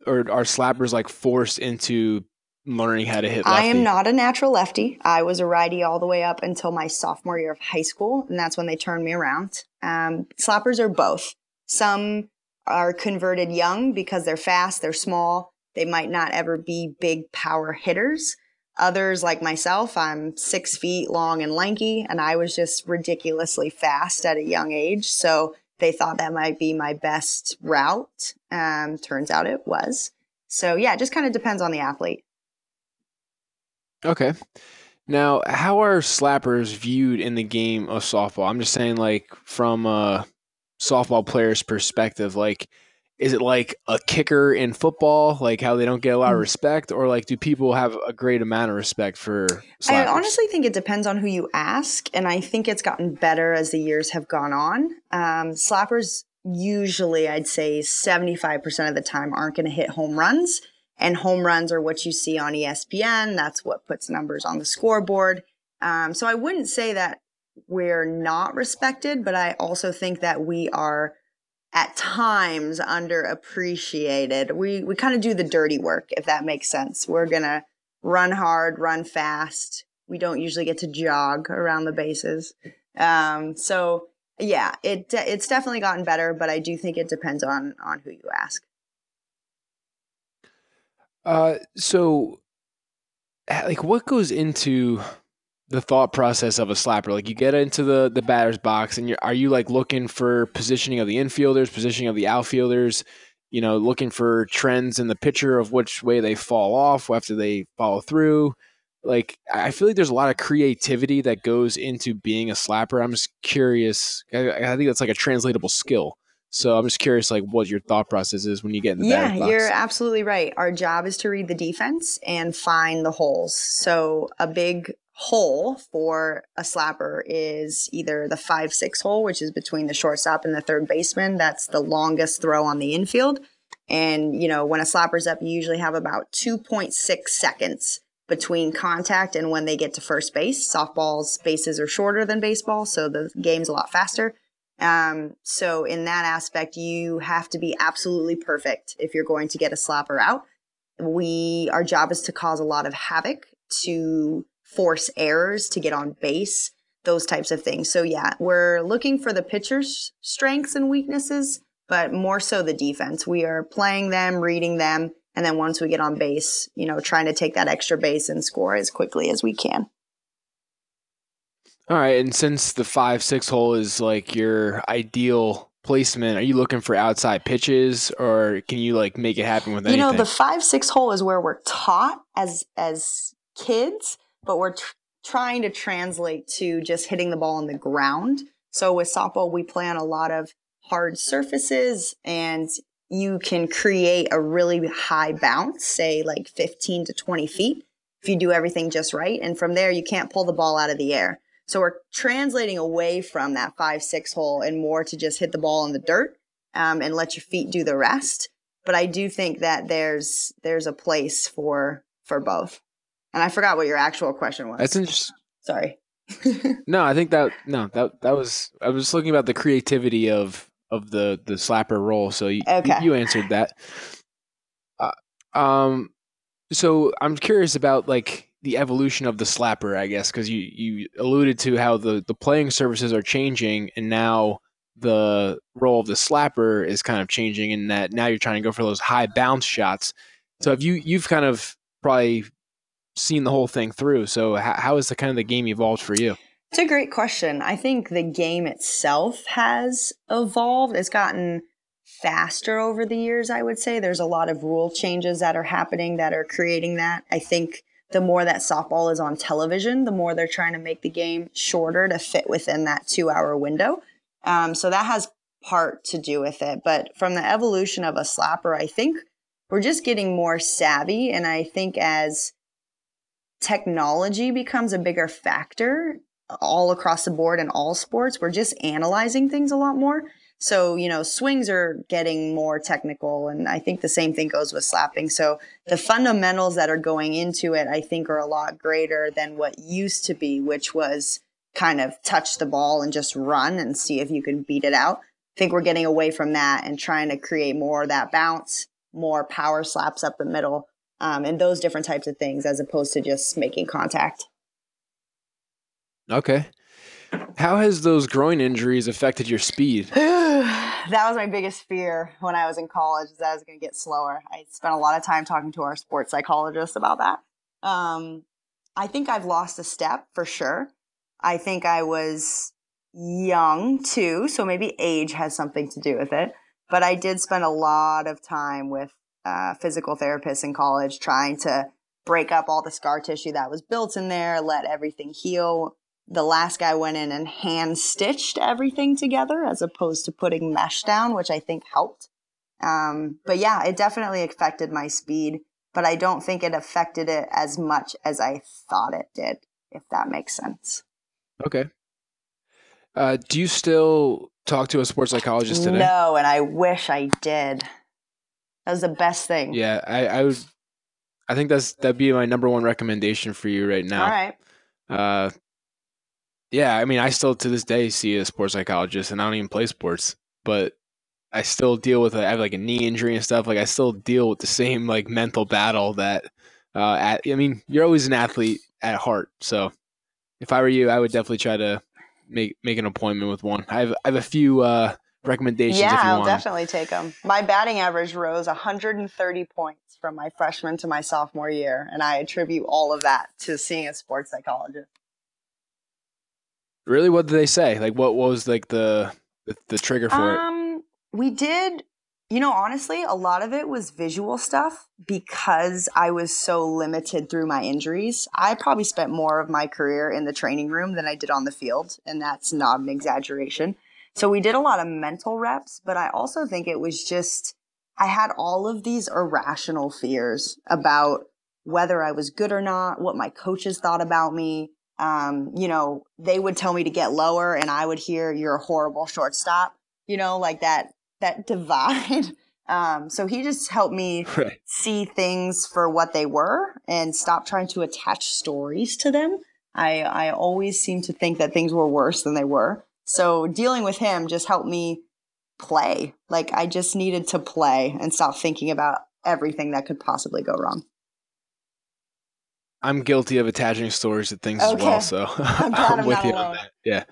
or are slappers like forced into learning how to hit lefty? I am not a natural lefty. I was a righty all the way up until my sophomore year of high school, and that's when they turned me around. Um, slappers are both. Some are converted young because they're fast, they're small, they might not ever be big power hitters. Others, like myself, I'm six feet long and lanky, and I was just ridiculously fast at a young age. So they thought that might be my best route. Um, turns out it was. So yeah, it just kind of depends on the athlete. Okay. Now, how are slappers viewed in the game of softball? I'm just saying, like, from a softball player's perspective, like, is it like a kicker in football, like how they don't get a lot of mm. respect, or like do people have a great amount of respect for? Slappers? I honestly think it depends on who you ask, and I think it's gotten better as the years have gone on. Um, slappers usually, I'd say, seventy five percent of the time aren't going to hit home runs, and home runs are what you see on ESPN. That's what puts numbers on the scoreboard. Um, so I wouldn't say that we're not respected, but I also think that we are at times underappreciated. We we kind of do the dirty work, if that makes sense. We're gonna run hard, run fast. We don't usually get to jog around the bases. Um, so yeah, it it's definitely gotten better, but I do think it depends on on who you ask. Uh, so like what goes into the thought process of a slapper? Like you get into the the batter's box, and you're are you like looking for positioning of the infielders, positioning of the outfielders? You know, looking for trends in the pitcher of which way they fall off after they follow through. Like I feel like there's a lot of creativity that goes into being a slapper. I'm just curious. I, I think that's like a translatable skill. So I'm just curious, like, what your thought process is when you get in the yeah, you're absolutely right. Our job is to read the defense and find the holes. So a big hole for a slapper is either the five six hole, which is between the shortstop and the third baseman. That's the longest throw on the infield. And you know, when a slapper's up, you usually have about 2.6 seconds between contact and when they get to first base. Softball's bases are shorter than baseball, so the game's a lot faster. Um, so in that aspect, you have to be absolutely perfect if you're going to get a slapper out. We, our job is to cause a lot of havoc, to force errors, to get on base, those types of things. So yeah, we're looking for the pitcher's strengths and weaknesses, but more so the defense. We are playing them, reading them, and then once we get on base, you know, trying to take that extra base and score as quickly as we can. All right, and since the five six hole is like your ideal placement, are you looking for outside pitches, or can you like make it happen with anything? You know, the five six hole is where we're taught as as kids, but we're tr- trying to translate to just hitting the ball on the ground. So with softball, we play on a lot of hard surfaces, and you can create a really high bounce, say like 15 to 20 feet, if you do everything just right. And from there, you can't pull the ball out of the air. So we're translating away from that five, six hole and more to just hit the ball in the dirt um, and let your feet do the rest. But I do think that there's there's a place for for both. And I forgot what your actual question was. That's interesting. Sorry. <laughs> no, I think that no that that was I was just looking about the creativity of of the the slapper role. So you okay. you, you answered that. Uh, um, so I'm curious about like the evolution of the slapper, I guess, because you you alluded to how the the playing services are changing, and now the role of the slapper is kind of changing, in that now you're trying to go for those high bounce shots. So have you you've kind of probably seen the whole thing through. So how, has the kind of the game evolved for you? It's a great question. I think the game itself has evolved. It's gotten faster over the years, I would say. There's a lot of rule changes that are happening that are creating that. I think the more that softball is on television, the more they're trying to make the game shorter to fit within that two hour window. Um, so that has part to do with it. But from the evolution of a slapper, I think we're just getting more savvy. And I think as technology becomes a bigger factor all across the board in all sports, we're just analyzing things a lot more. So, you know, swings are getting more technical. And I think the same thing goes with slapping. So the fundamentals that are going into it, I think, are a lot greater than what used to be, which was kind of touch the ball and just run and see if you can beat it out. I think we're getting away from that and trying to create more of that bounce, more power slaps up the middle, um, and those different types of things as opposed to just making contact. Okay. How has those groin injuries affected your speed? <sighs> that was my biggest fear when I was in college is that I was going to get slower. I spent a lot of time talking to our sports psychologist about that. Um, I think I've lost a step for sure. I think I was young too, so maybe age has something to do with it. But I did spend a lot of time with uh, physical therapists in college trying to break up all the scar tissue that was built in there, let everything heal the last guy went in and hand stitched everything together as opposed to putting mesh down, which I think helped. Um, but yeah, it definitely affected my speed, but I don't think it affected it as much as I thought it did, if that makes sense. Okay. Uh, do you still talk to a sports psychologist today? No, and I wish I did. That was the best thing. Yeah, I, I would. I think that's that'd be my number one recommendation for you right now. All right. Uh, yeah, I mean, I still to this day see a sports psychologist, and I don't even play sports, but I still deal with a, I have like a knee injury and stuff. Like I still deal with the same like mental battle that. Uh, at I mean, you're always an athlete at heart, so if I were you, I would definitely try to make make an appointment with one. I have I have a few uh, recommendations. Yeah, if you I'll definitely take them. My batting average rose 130 points from my freshman to my sophomore year, and I attribute all of that to seeing a sports psychologist. Really, what did they say? Like, what was like the the, the trigger for it? Um, we did. You know, honestly, a lot of it was visual stuff because I was so limited through my injuries. I probably spent more of my career in the training room than I did on the field, and that's not an exaggeration. So we did a lot of mental reps, but I also think it was just I had all of these irrational fears about whether I was good or not, what my coaches thought about me. Um, you know, they would tell me to get lower and I would hear you're a horrible shortstop, you know, like that that <laughs> divide. Um, so he just helped me <laughs> Right. see things for what they were and stop trying to attach stories to them. I I always seemed to think that things were worse than they were. So dealing with him just helped me play. Like I just needed to play and stop thinking about everything that could possibly go wrong. I'm guilty of attaching stories to things as well, so <laughs> I'm <laughs> I'm with you alone. on that. Yeah.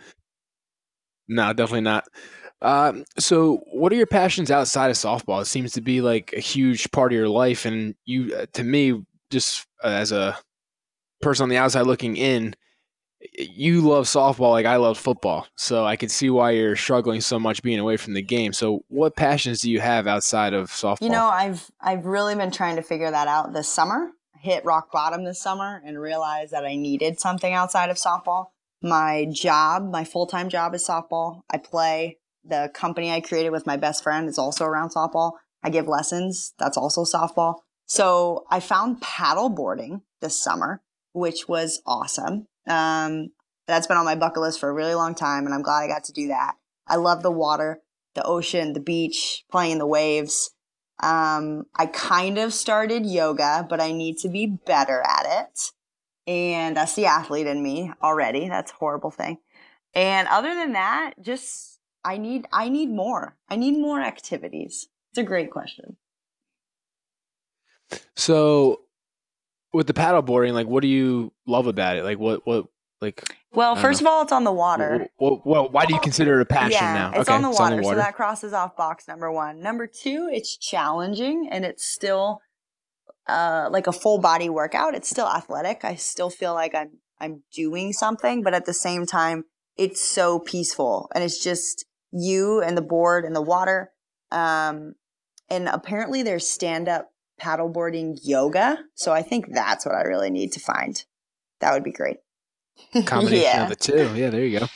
No, definitely not. Um, so, what are your passions outside of softball? It seems to be like a huge part of your life, and you, uh, to me, just uh, as a person on the outside looking in, you love softball like I love football. So I can see why you're struggling so much being away from the game. So, what passions do you have outside of softball? You know, I've I've really been trying to figure that out this summer. Hit rock bottom this summer and realized that I needed something outside of softball. My job, my full-time job is softball. I play. The company I created with my best friend is also around softball. I give lessons. That's also softball. So I found paddle boarding this summer, which was awesome. Um, that's been on my bucket list for a really long time, and I'm glad I got to do that. I love the water, the ocean, the beach, playing in the waves. Um, I kind of started yoga, but I need to be better at it. And that's the athlete in me already. That's a horrible thing. And other than that, just I need I need more. I need more activities. It's a great question. So, with the paddleboarding, like, what do you love about it? Like, what, what, like, Well, first of all, it's on the water. Well, well, why do you consider it a passion yeah, now? It's okay, on the water, on the so that crosses off box number one. Number two, it's challenging and it's still uh, like a full body workout. It's still athletic. I still feel like I'm I'm doing something, but at the same time, it's so peaceful and it's just you and the board and the water. Um, and apparently, there's stand up paddleboarding yoga. So I think that's what I really need to find. That would be great. <laughs> Combination yeah. of the two. Yeah, there you go.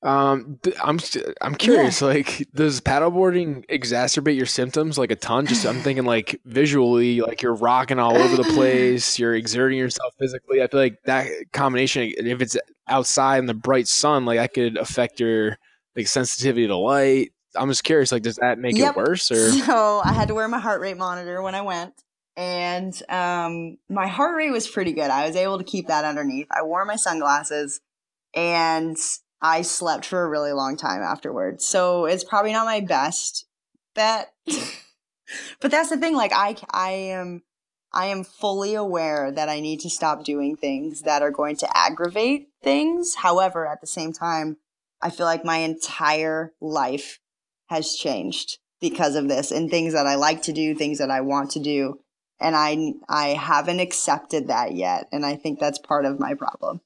Um, I'm I'm curious. Like, does paddleboarding exacerbate your symptoms like a ton? Just I'm thinking like visually, like you're rocking all over the <laughs> place. You're exerting yourself physically. I feel like that combination, if it's outside in the bright sun, like that could affect your like sensitivity to light. I'm just curious. Like, does that make Yep. it worse or? <laughs> So I had to wear my heart rate monitor when I went, and um, my heart rate was pretty good. I was able to keep that underneath. I wore my sunglasses, and I slept for a really long time afterwards. So it's probably not my best bet, <laughs> but that's the thing. Like I, I am. I am fully aware that I need to stop doing things that are going to aggravate things. However, at the same time, I feel like my entire life has changed because of this and things that I like to do, things that I want to do. And I, I haven't accepted that yet. And I think that's part of my problem.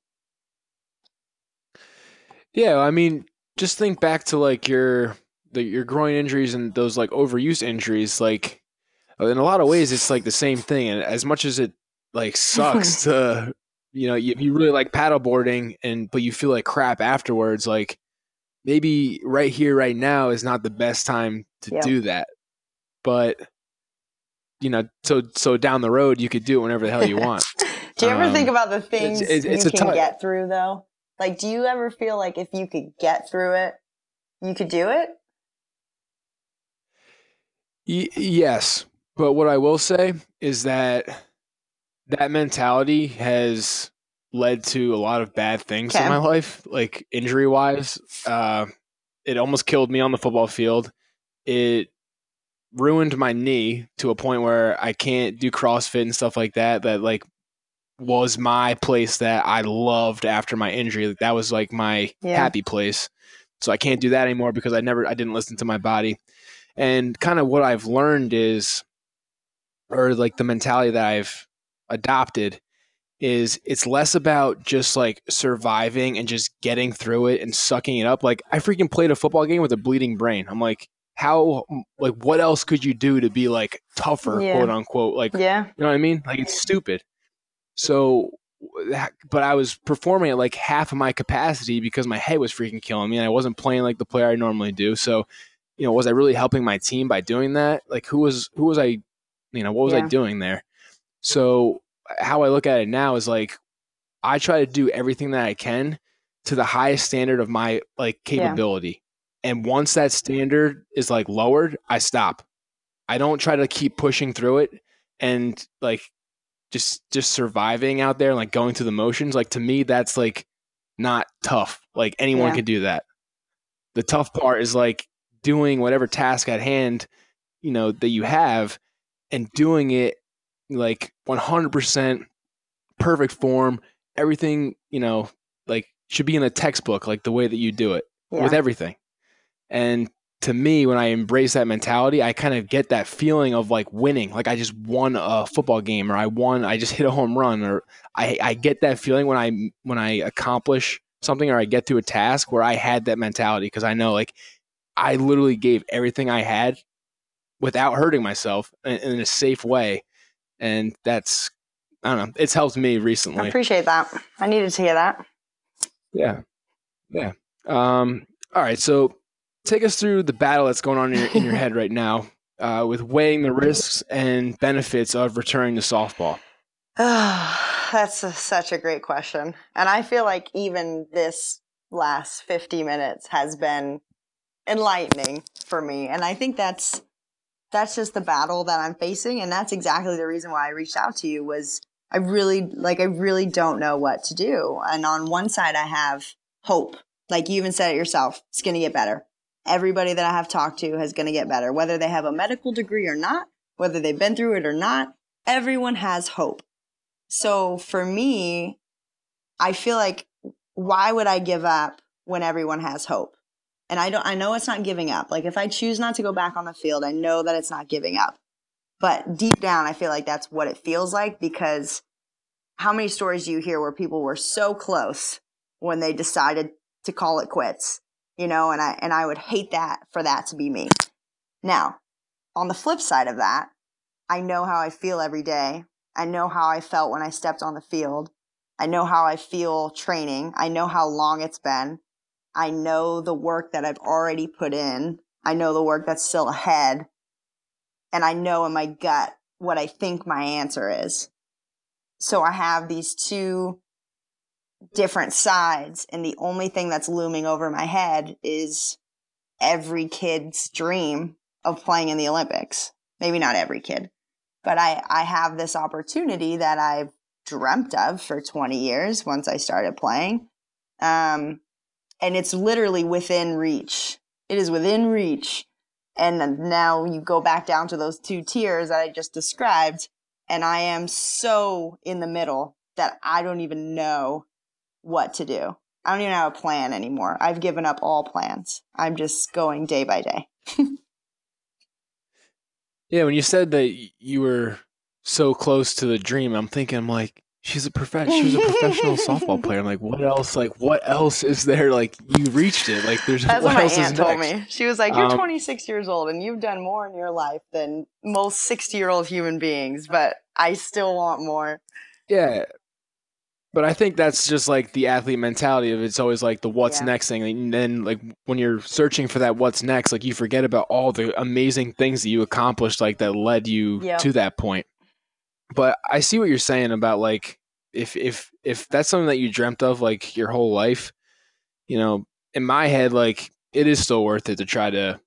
Yeah, I mean, just think back to like your the, your groin injuries and those like overuse injuries. Like, uh, in a lot of ways, it's like the same thing. And as much as it like sucks <laughs> to, you know, if you really like paddleboarding and but you feel like crap afterwards, like maybe right here, right now is not the best time to do that. But you know, so so down the road, you could do it whenever the hell you want. <laughs> Do you ever Um, think about the things it's- it's you can tou- get through though? Like, do you ever feel like if you could get through it, you could do it? Y- yes, but what I will say is that that mentality has led to a lot of bad things Okay. in my life, like injury wise. Uh, it almost killed me on the football field. It ruined my knee to a point where I can't do CrossFit and stuff like that. That like was my place that I loved after my injury. That was like my Yeah. happy place. So I can't do that anymore because I never I didn't listen to my body. And kind of what I've learned is or like the mentality that I've adopted is it's less about just like surviving and just getting through it and sucking it up. Like I freaking played a football game with a bleeding brain. I'm like, how like what else could you do to be like tougher, yeah. quote unquote? Like yeah. you know what I mean? Like it's stupid. So but I was performing at like half of my capacity because my head was freaking killing me and I wasn't playing like the player I normally do. So, you know, was I really helping my team by doing that? Like who was who was I you know, what was yeah. I doing there? So how I look at it now is like I try to do everything that I can to the highest standard of my like capability. Yeah. And once that standard is like lowered, I stop. I don't try to keep pushing through it and like just just surviving out there and like going through the motions like to me that's like not tough like anyone yeah. can do that the tough part is like doing whatever task at hand you know that you have and doing it like 100% perfect form. Everything you know like should be in a textbook like the way that you do it yeah. with everything. And to me when i embrace that mentality i kind of get that feeling of like winning. Like i just won a football game or i won i just hit a home run or i, I get that feeling when i when i accomplish something or i get to a task where i had that mentality. Because i know like i literally gave everything i had without hurting myself in, in a safe way and that's I don't know. It's helped me recently. I appreciate that. I needed to hear that. Yeah, yeah. Um, all right, so take us through the battle that's going on in your, in your <laughs> head right now uh, with weighing the risks and benefits of returning to softball. <sighs> that's a, such a great question, and I feel like even this last fifty minutes has been enlightening for me, and I think that's that's just the battle that I'm facing. And that's exactly the reason why I reached out to you was I really, like, I really don't know what to do. And on one side, I have hope. Like you even said it yourself, it's to get better. Everybody that I have talked to is to get better, whether they have a medical degree or not, whether they've been through it or not. Everyone has hope. So for me, I feel like why would I give up when everyone has hope? And I don't, I know it's not giving up. Like if I choose not to go back on the field, I know that it's not giving up. But deep down, I feel like that's what it feels like because how many stories do you hear where people were so close when they decided to call it quits? You know, and I, and I would hate that for that to be me. Now, on the flip side of that, I know how I feel every day. I know how I felt when I stepped on the field. I know how I feel training. I know how long it's been. I know the work that I've already put in. I know the work that's still ahead. And I know in my gut what I think my answer is. So I have these two different sides. And the only thing that's looming over my head is every kid's dream of playing in the Olympics. Maybe not every kid, but I, I have this opportunity that I've dreamt of for 20 years once I started playing. Um, and it's literally within reach. It is within reach. And now you go back down to those two tiers that I just described, and I am so in the middle that I don't even know what to do. I don't even have a plan anymore. I've given up all plans. I'm just going day by day. <laughs> yeah, when you said that you were so close to the dream, I'm thinking, I'm like, she's a prof- she was a professional <laughs> softball player. I'm like, what else? Like, what else is there? Like, you reached it. Like, there's That's <laughs> what, what else my aunt is told next? me. She was like, "You're um, 26 years old and you've done more in your life than most 60 year old human beings, but I still want more." Yeah. But I think that's just like the athlete mentality of it's always like the what's yeah. next thing. And then like when you're searching for that what's next, like you forget about all the amazing things that you accomplished like that led you yep. to that point. But I see what you're saying about like if if if that's something that you dreamt of like your whole life, you know, in my head, like it is still worth it to try to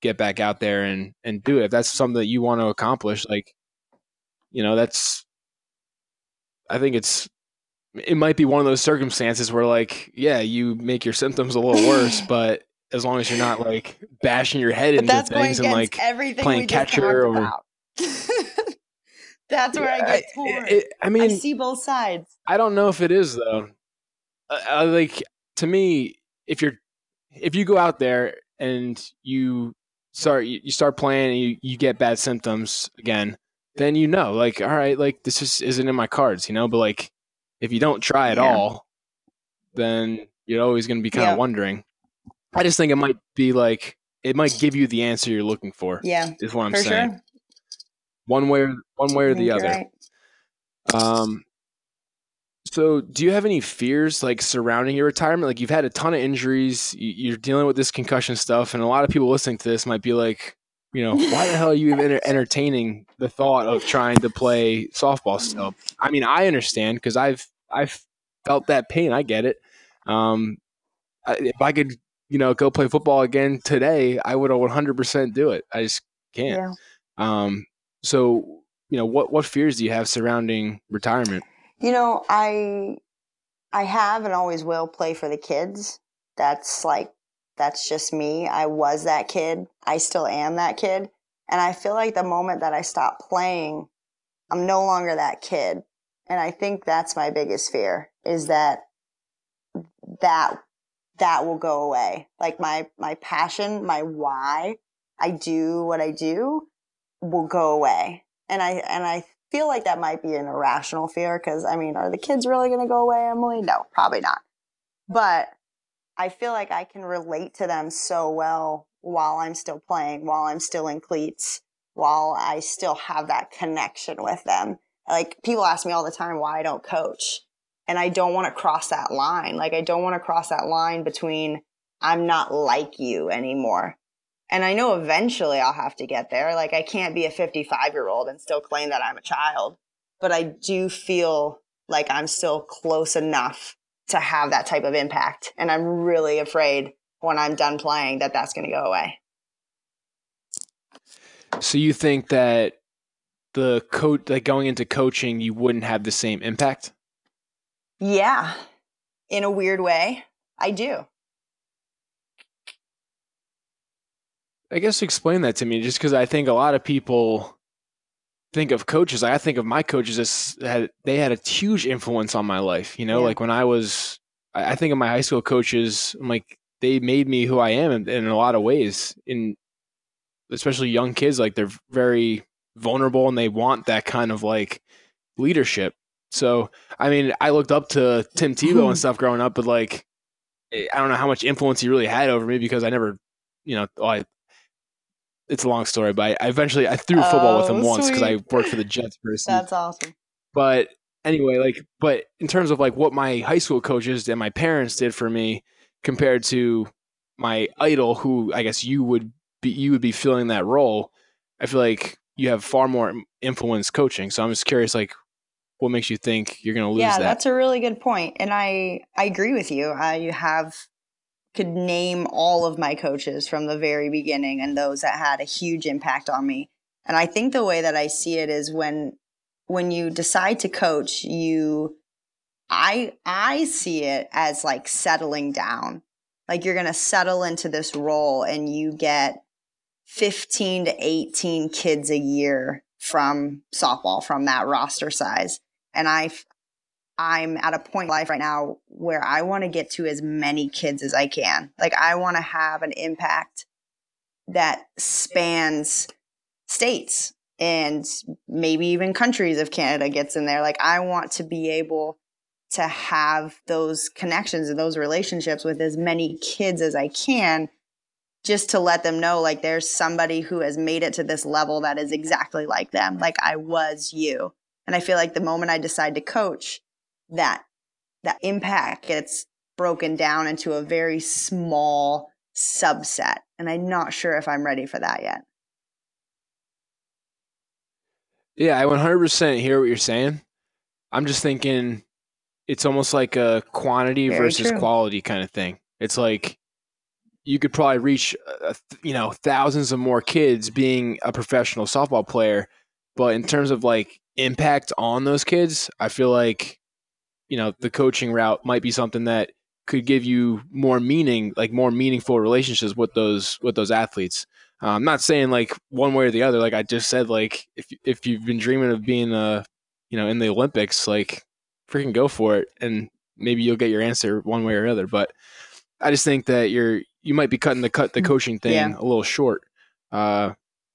get back out there and and do it. If that's something that you want to accomplish, like you know, that's I think it's it might be one of those circumstances where like, yeah, you make your symptoms a little worse, <laughs> but as long as you're not like bashing your head into things and like everything playing catcher or <laughs> That's where yeah, I get torn. It, it, I mean, I see both sides. I don't know if it is though. Uh, like to me, if you're if you go out there and you start you start playing and you, you get bad symptoms again, then you know, like, all right, like this just isn't in my cards, you know. But like, if you don't try at Yeah. all, then you're always going to be kind Yeah. of wondering. I just think it might be like it might give you the answer you're looking for. Yeah, Is what I'm saying. sure. One way, or, one way or the other. right. Um, so do you have any fears like surrounding your retirement? Like you've had a ton of injuries, you- you're dealing with this concussion stuff, and a lot of people listening to this might be like, you know, why the hell are you even <laughs> entertaining the thought of trying to play softball still? I mean, I understand because I've I've felt that pain. I get it. Um, if I could, you know, go play football again today, I would 100% do it. I just can't. Yeah. Um, so you know, what what fears do you have surrounding retirement? You know, I I have and always will play for the kids. That's like that's just me. I was that kid. I still am that kid. And I feel like the moment that I stop playing, I'm no longer that kid. And I think that's my biggest fear is that that that will go away. Like my my passion, my why I do what I do will go away. And I and I feel like that might be an irrational fear because I mean, are the kids really going to go away, Emily? No, probably not. But I feel like I can relate to them so well while I'm still playing, while I'm still in cleats, while I still have that connection with them. Like people ask me all the time why I don't coach. And I don't want to cross that line. Like I don't want to cross that line between I'm not like you anymore. And I know eventually I'll have to get there. Like I can't be a 55 year old and still claim that I'm a child, but I do feel like I'm still close enough to have that type of impact. And I'm really afraid when I'm done playing that that's going to go away. So you think that the coach, like going into coaching, you wouldn't have the same impact? Yeah. In a weird way, I do. I guess explain that to me, just because I think a lot of people think of coaches. I think of my coaches as had they had a huge influence on my life. You know, Yeah. like when I was, I think of my high school coaches. I'm like they made me who I am in, in a lot of ways. In especially young kids, like they're very vulnerable and they want that kind of like leadership. So, I mean, I looked up to Tim Tebow and <laughs> stuff growing up, but like, I don't know how much influence he really had over me because I never, you know, oh, I, it's a long story, but I, I eventually I threw football with him Oh, once because I worked for the Jets season. That's awesome. But anyway, like, but in terms of like what my high school coaches and my parents did for me compared to my idol, who I guess you would be, you would be filling that role. I feel like you have far more influence coaching. So I'm just curious, like, what makes you think you're going to lose yeah, that? that's a really good point, and I I agree with you. I you have could name all of my coaches from the very beginning and those that had a huge impact on me. And I think the way that I see it is when when you decide to coach, you I I see it as like settling down. Like you're going to settle into this role and you get 15 to 18 kids a year from softball from that roster size. And I I'm at a point in life right now where I want to get to as many kids as I can. Like I want to have an impact that spans states and maybe even countries if Canada gets in there. Like I want to be able to have those connections and those relationships with as many kids as I can just to let them know like there's somebody who has made it to this level that is exactly like them. Like I was you. And I feel like the moment I decide to coach, that that impact gets broken down into a very small subset. And I'm not sure if I'm ready for that yet. Yeah, I 100% hear what you're saying. I'm just thinking it's almost like a quantity Very versus true. quality kind of thing. It's like you could probably reach, uh, you know, thousands of more kids being a professional softball player, but in terms of like impact on those kids, I feel like you know the coaching route might be something that could give you more meaning, like more meaningful relationships with those with those athletes. Uh, I'm not saying like one way or the other. Like I just said, like if if you've been dreaming of being uh you know in the Olympics, like freaking go for it, and maybe you'll get your answer one way or another. But I just think that you're you might be cutting the cut the Mm, coaching thing yeah. a little short, uh,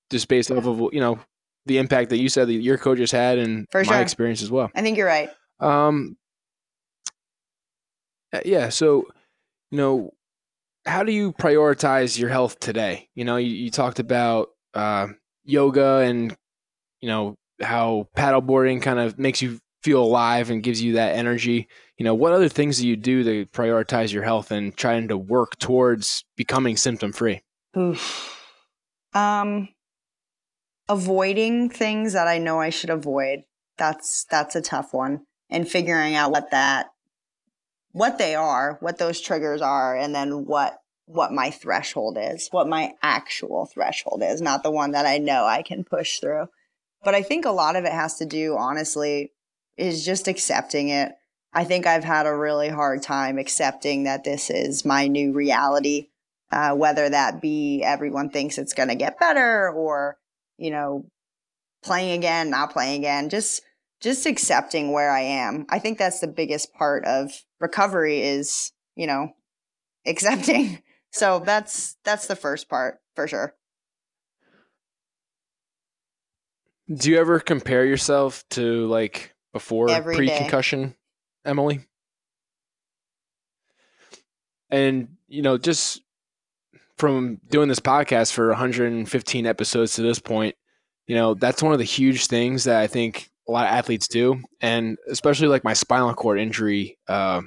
just based off of you know the impact that you said that your coaches had and For my sure. experience as well. I think you're right. Um, yeah. So, you know, how do you prioritize your health today? You know, you, you talked about uh, yoga and you know how paddleboarding kind of makes you feel alive and gives you that energy. You know, what other things do you do to prioritize your health and trying to work towards becoming symptom free? Um, avoiding things that I know I should avoid. That's that's a tough one, and figuring out what that, what they are, what those triggers are, and then what what my threshold is, what my actual threshold is, not the one that I know I can push through. But I think a lot of it has to do, honestly, is just accepting it. I think I've had a really hard time accepting that this is my new reality uh, whether that be everyone thinks it's going to get better or you know playing again not playing again just just accepting where i am i think that's the biggest part of recovery is you know <laughs> accepting so that's that's the first part for sure Do you ever compare yourself to like before Every day. pre-concussion, Emily? And you know, just from doing this podcast for 115 episodes to this point, you know, that's one of the huge things that I think a lot of athletes do, and especially like my spinal cord injury uh,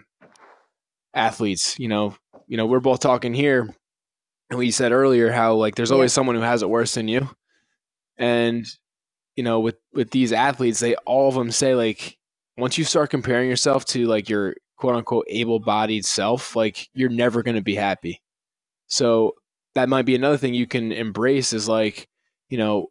athletes. You know, you know, we're both talking here, and we said earlier how like there's always someone who has it worse than you, and you know, with with these athletes, they all of them say like once you start comparing yourself to like your quote unquote able bodied self, like you're never going to be happy. So that might be another thing you can embrace is like, you know,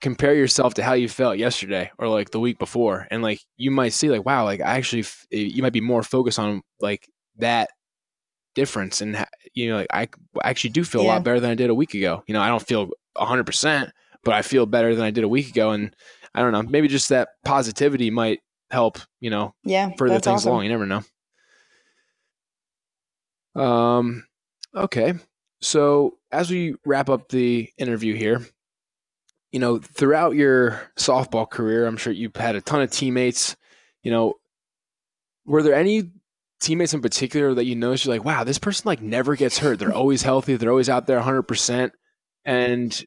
compare yourself to how you felt yesterday or like the week before. And like you might see like, wow, like I actually, f- you might be more focused on like that difference. And, you know, like I actually do feel a lot better than I did a week ago. You know, I don't feel 100%, but I feel better than I did a week ago. And I don't know, maybe just that positivity might help, you know, yeah further things awesome. along. You never know. Um, okay. So as we wrap up the interview here, you know, throughout your softball career, I'm sure you've had a ton of teammates. You know, were there any teammates in particular that you noticed you're like, wow, this person like never gets hurt. They're always healthy. They're always out there 100%. And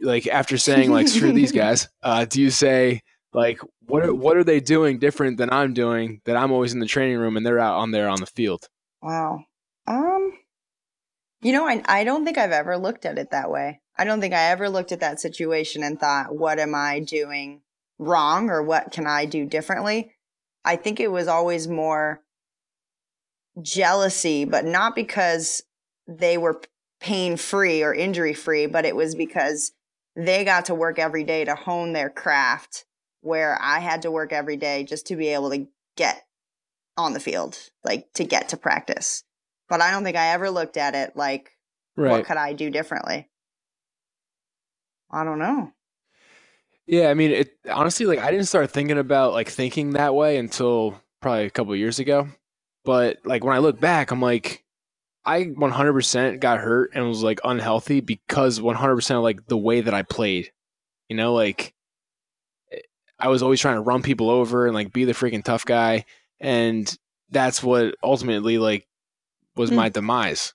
like after saying like screw these <laughs> guys, uh, do you say like what are, what are they doing different than I'm doing that I'm always in the training room and they're out on there on the field? Wow. Um, you know, I I don't think I've ever looked at it that way. I don't think I ever looked at that situation and thought, what am I doing wrong or what can I do differently? I think it was always more jealousy, but not because they were pain free or injury free, but it was because they got to work every day to hone their craft where I had to work every day just to be able to get on the field, like to get to practice. But I don't think I ever looked at it like, what could I do differently? I don't know. Yeah, I mean, it honestly, like I didn't start thinking about like thinking that way until probably a couple of years ago. But like when I look back, I'm like, I 100% got hurt and was like unhealthy because 100% of like the way that I played. You know, like I was always trying to run people over and like be the freaking tough guy, and that's what ultimately like was Hmm. my demise.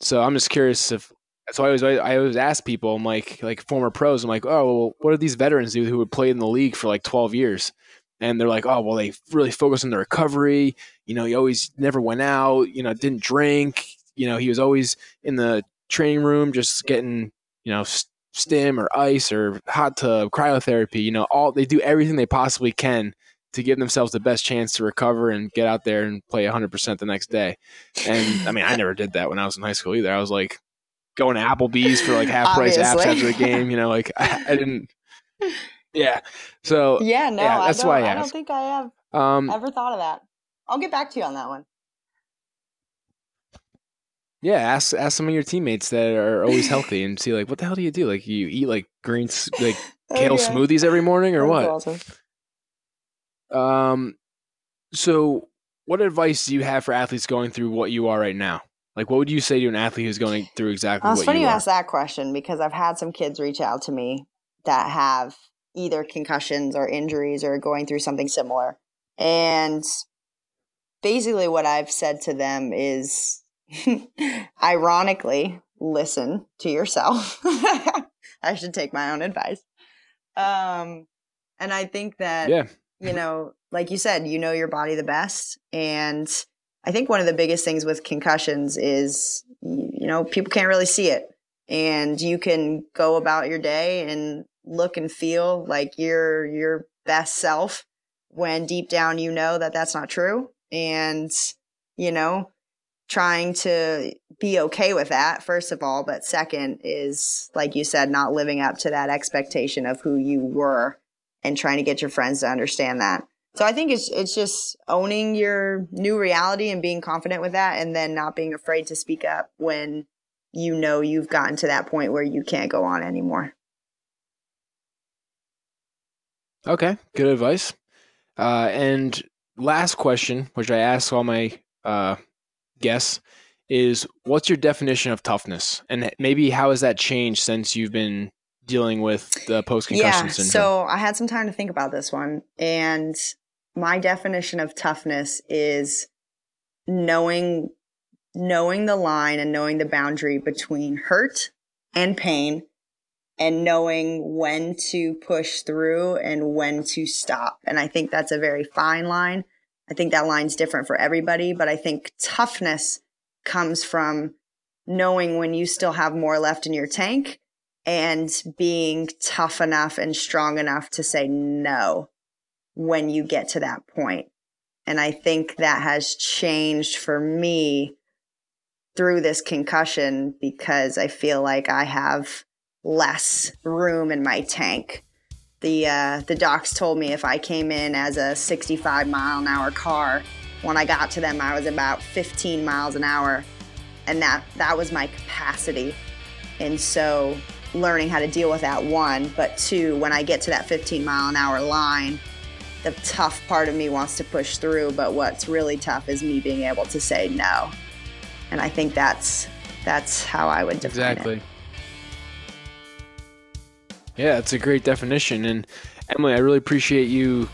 So I'm just curious if so I always I always ask people, I'm like like former pros, I'm like, oh, well, what do these veterans do who have played in the league for like 12 years? And they're like, oh, well, they really focus on the recovery. You know, he always never went out. You know, didn't drink. You know, he was always in the training room, just getting you know stim or ice or hot tub, cryotherapy. You know, all they do everything they possibly can to give themselves the best chance to recover and get out there and play 100% the next day. And I mean, I <laughs> never did that when I was in high school either. I was like going to Applebee's for like half price apps after the game. You know, like I, <laughs> I didn't. <laughs> Yeah. So Yeah, no, Yeah, I that's don't, why I I don't think I have um, ever thought of that. I'll get back to you on that one. yeah, ask ask some of your teammates that are always healthy and see like what the hell do you do? Like you eat like green s- like <laughs> kale Okay. smoothies every morning or That's what? awesome. Um, so what advice do you have for athletes going through what you are right now? Like, what would you say to an athlete who's going through exactly? Well, it's funny you, you asked that question because I've had some kids reach out to me that have either concussions or injuries or going through something similar, and basically what I've said to them is, <laughs> ironically, listen to yourself. <laughs> I should take my own advice. Um, and I think that Yeah. you know, like you said, you know your body the best. And I think one of the biggest things with concussions is, you know, people can't really see it. And you can go about your day and look and feel like you're your best self when deep down you know that that's not true. And, you know, trying to be okay with that, first of all. But second is, like you said, not living up to that expectation of who you were and trying to get your friends to understand that. So I think it's it's just owning your new reality and being confident with that and then not being afraid to speak up when you know you've gotten to that point where you can't go on anymore. Okay, good advice. Uh, and last question, which I ask all my uh, guests, is what's your definition of toughness, and maybe how has that changed since you've been dealing with the post concussion yeah, syndrome? So I had some time to think about this one. And my definition of toughness is knowing knowing the line and knowing the boundary between hurt and pain and knowing when to push through and when to stop. And I think that's a very fine line. I think that line's different for everybody, but I think toughness comes from knowing when you still have more left in your tank and being tough enough and strong enough to say no when you get to that point. And I think that has changed for me through this concussion because I feel like I have less room in my tank. The uh, the docs told me if I came in as a 65 mile an hour car, when I got to them, I was about 15 miles an hour, and that that was my capacity. And so, learning how to deal with that one, but two, when I get to that 15 mile an hour line, the tough part of me wants to push through, but what's really tough is me being able to say no. And I think that's that's how I would define exactly. it. Yeah, it's a great definition. And Emily, I really appreciate you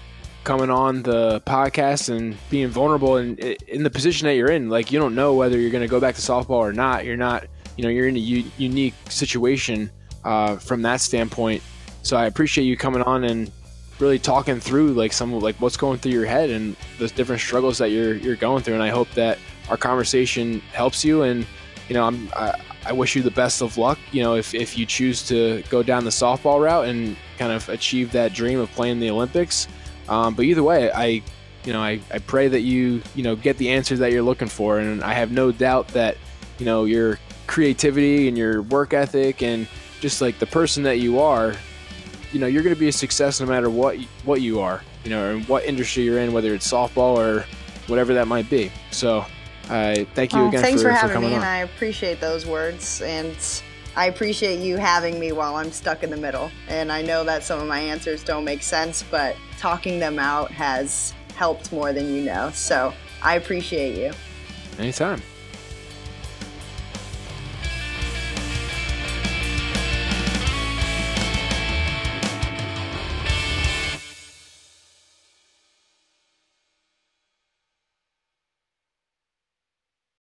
coming on the podcast and being vulnerable and in the position that you're in. Like, you don't know whether you're going to go back to softball or not. You're not, you know, you're in a u- unique situation uh, from that standpoint. So I appreciate you coming on and really talking through like some of like what's going through your head and the different struggles that you're you're going through. And I hope that our conversation helps you. And you know, I'm I, I wish you the best of luck. You know, if if you choose to go down the softball route and kind of achieve that dream of playing the Olympics. Um, but either way, I you know I, I pray that you you know get the answers that you're looking for, and I have no doubt that you know your creativity and your work ethic and just like the person that you are you know you're going to be a success no matter what what you are you know and what industry you're in whether it's softball or whatever that might be so uh, thank you Well, again thanks for, for, for having coming me, on and I appreciate those words. And I appreciate you having me while I'm stuck in the middle. And I know that some of my answers don't make sense, but talking them out has helped more than you know. So I appreciate you. anytime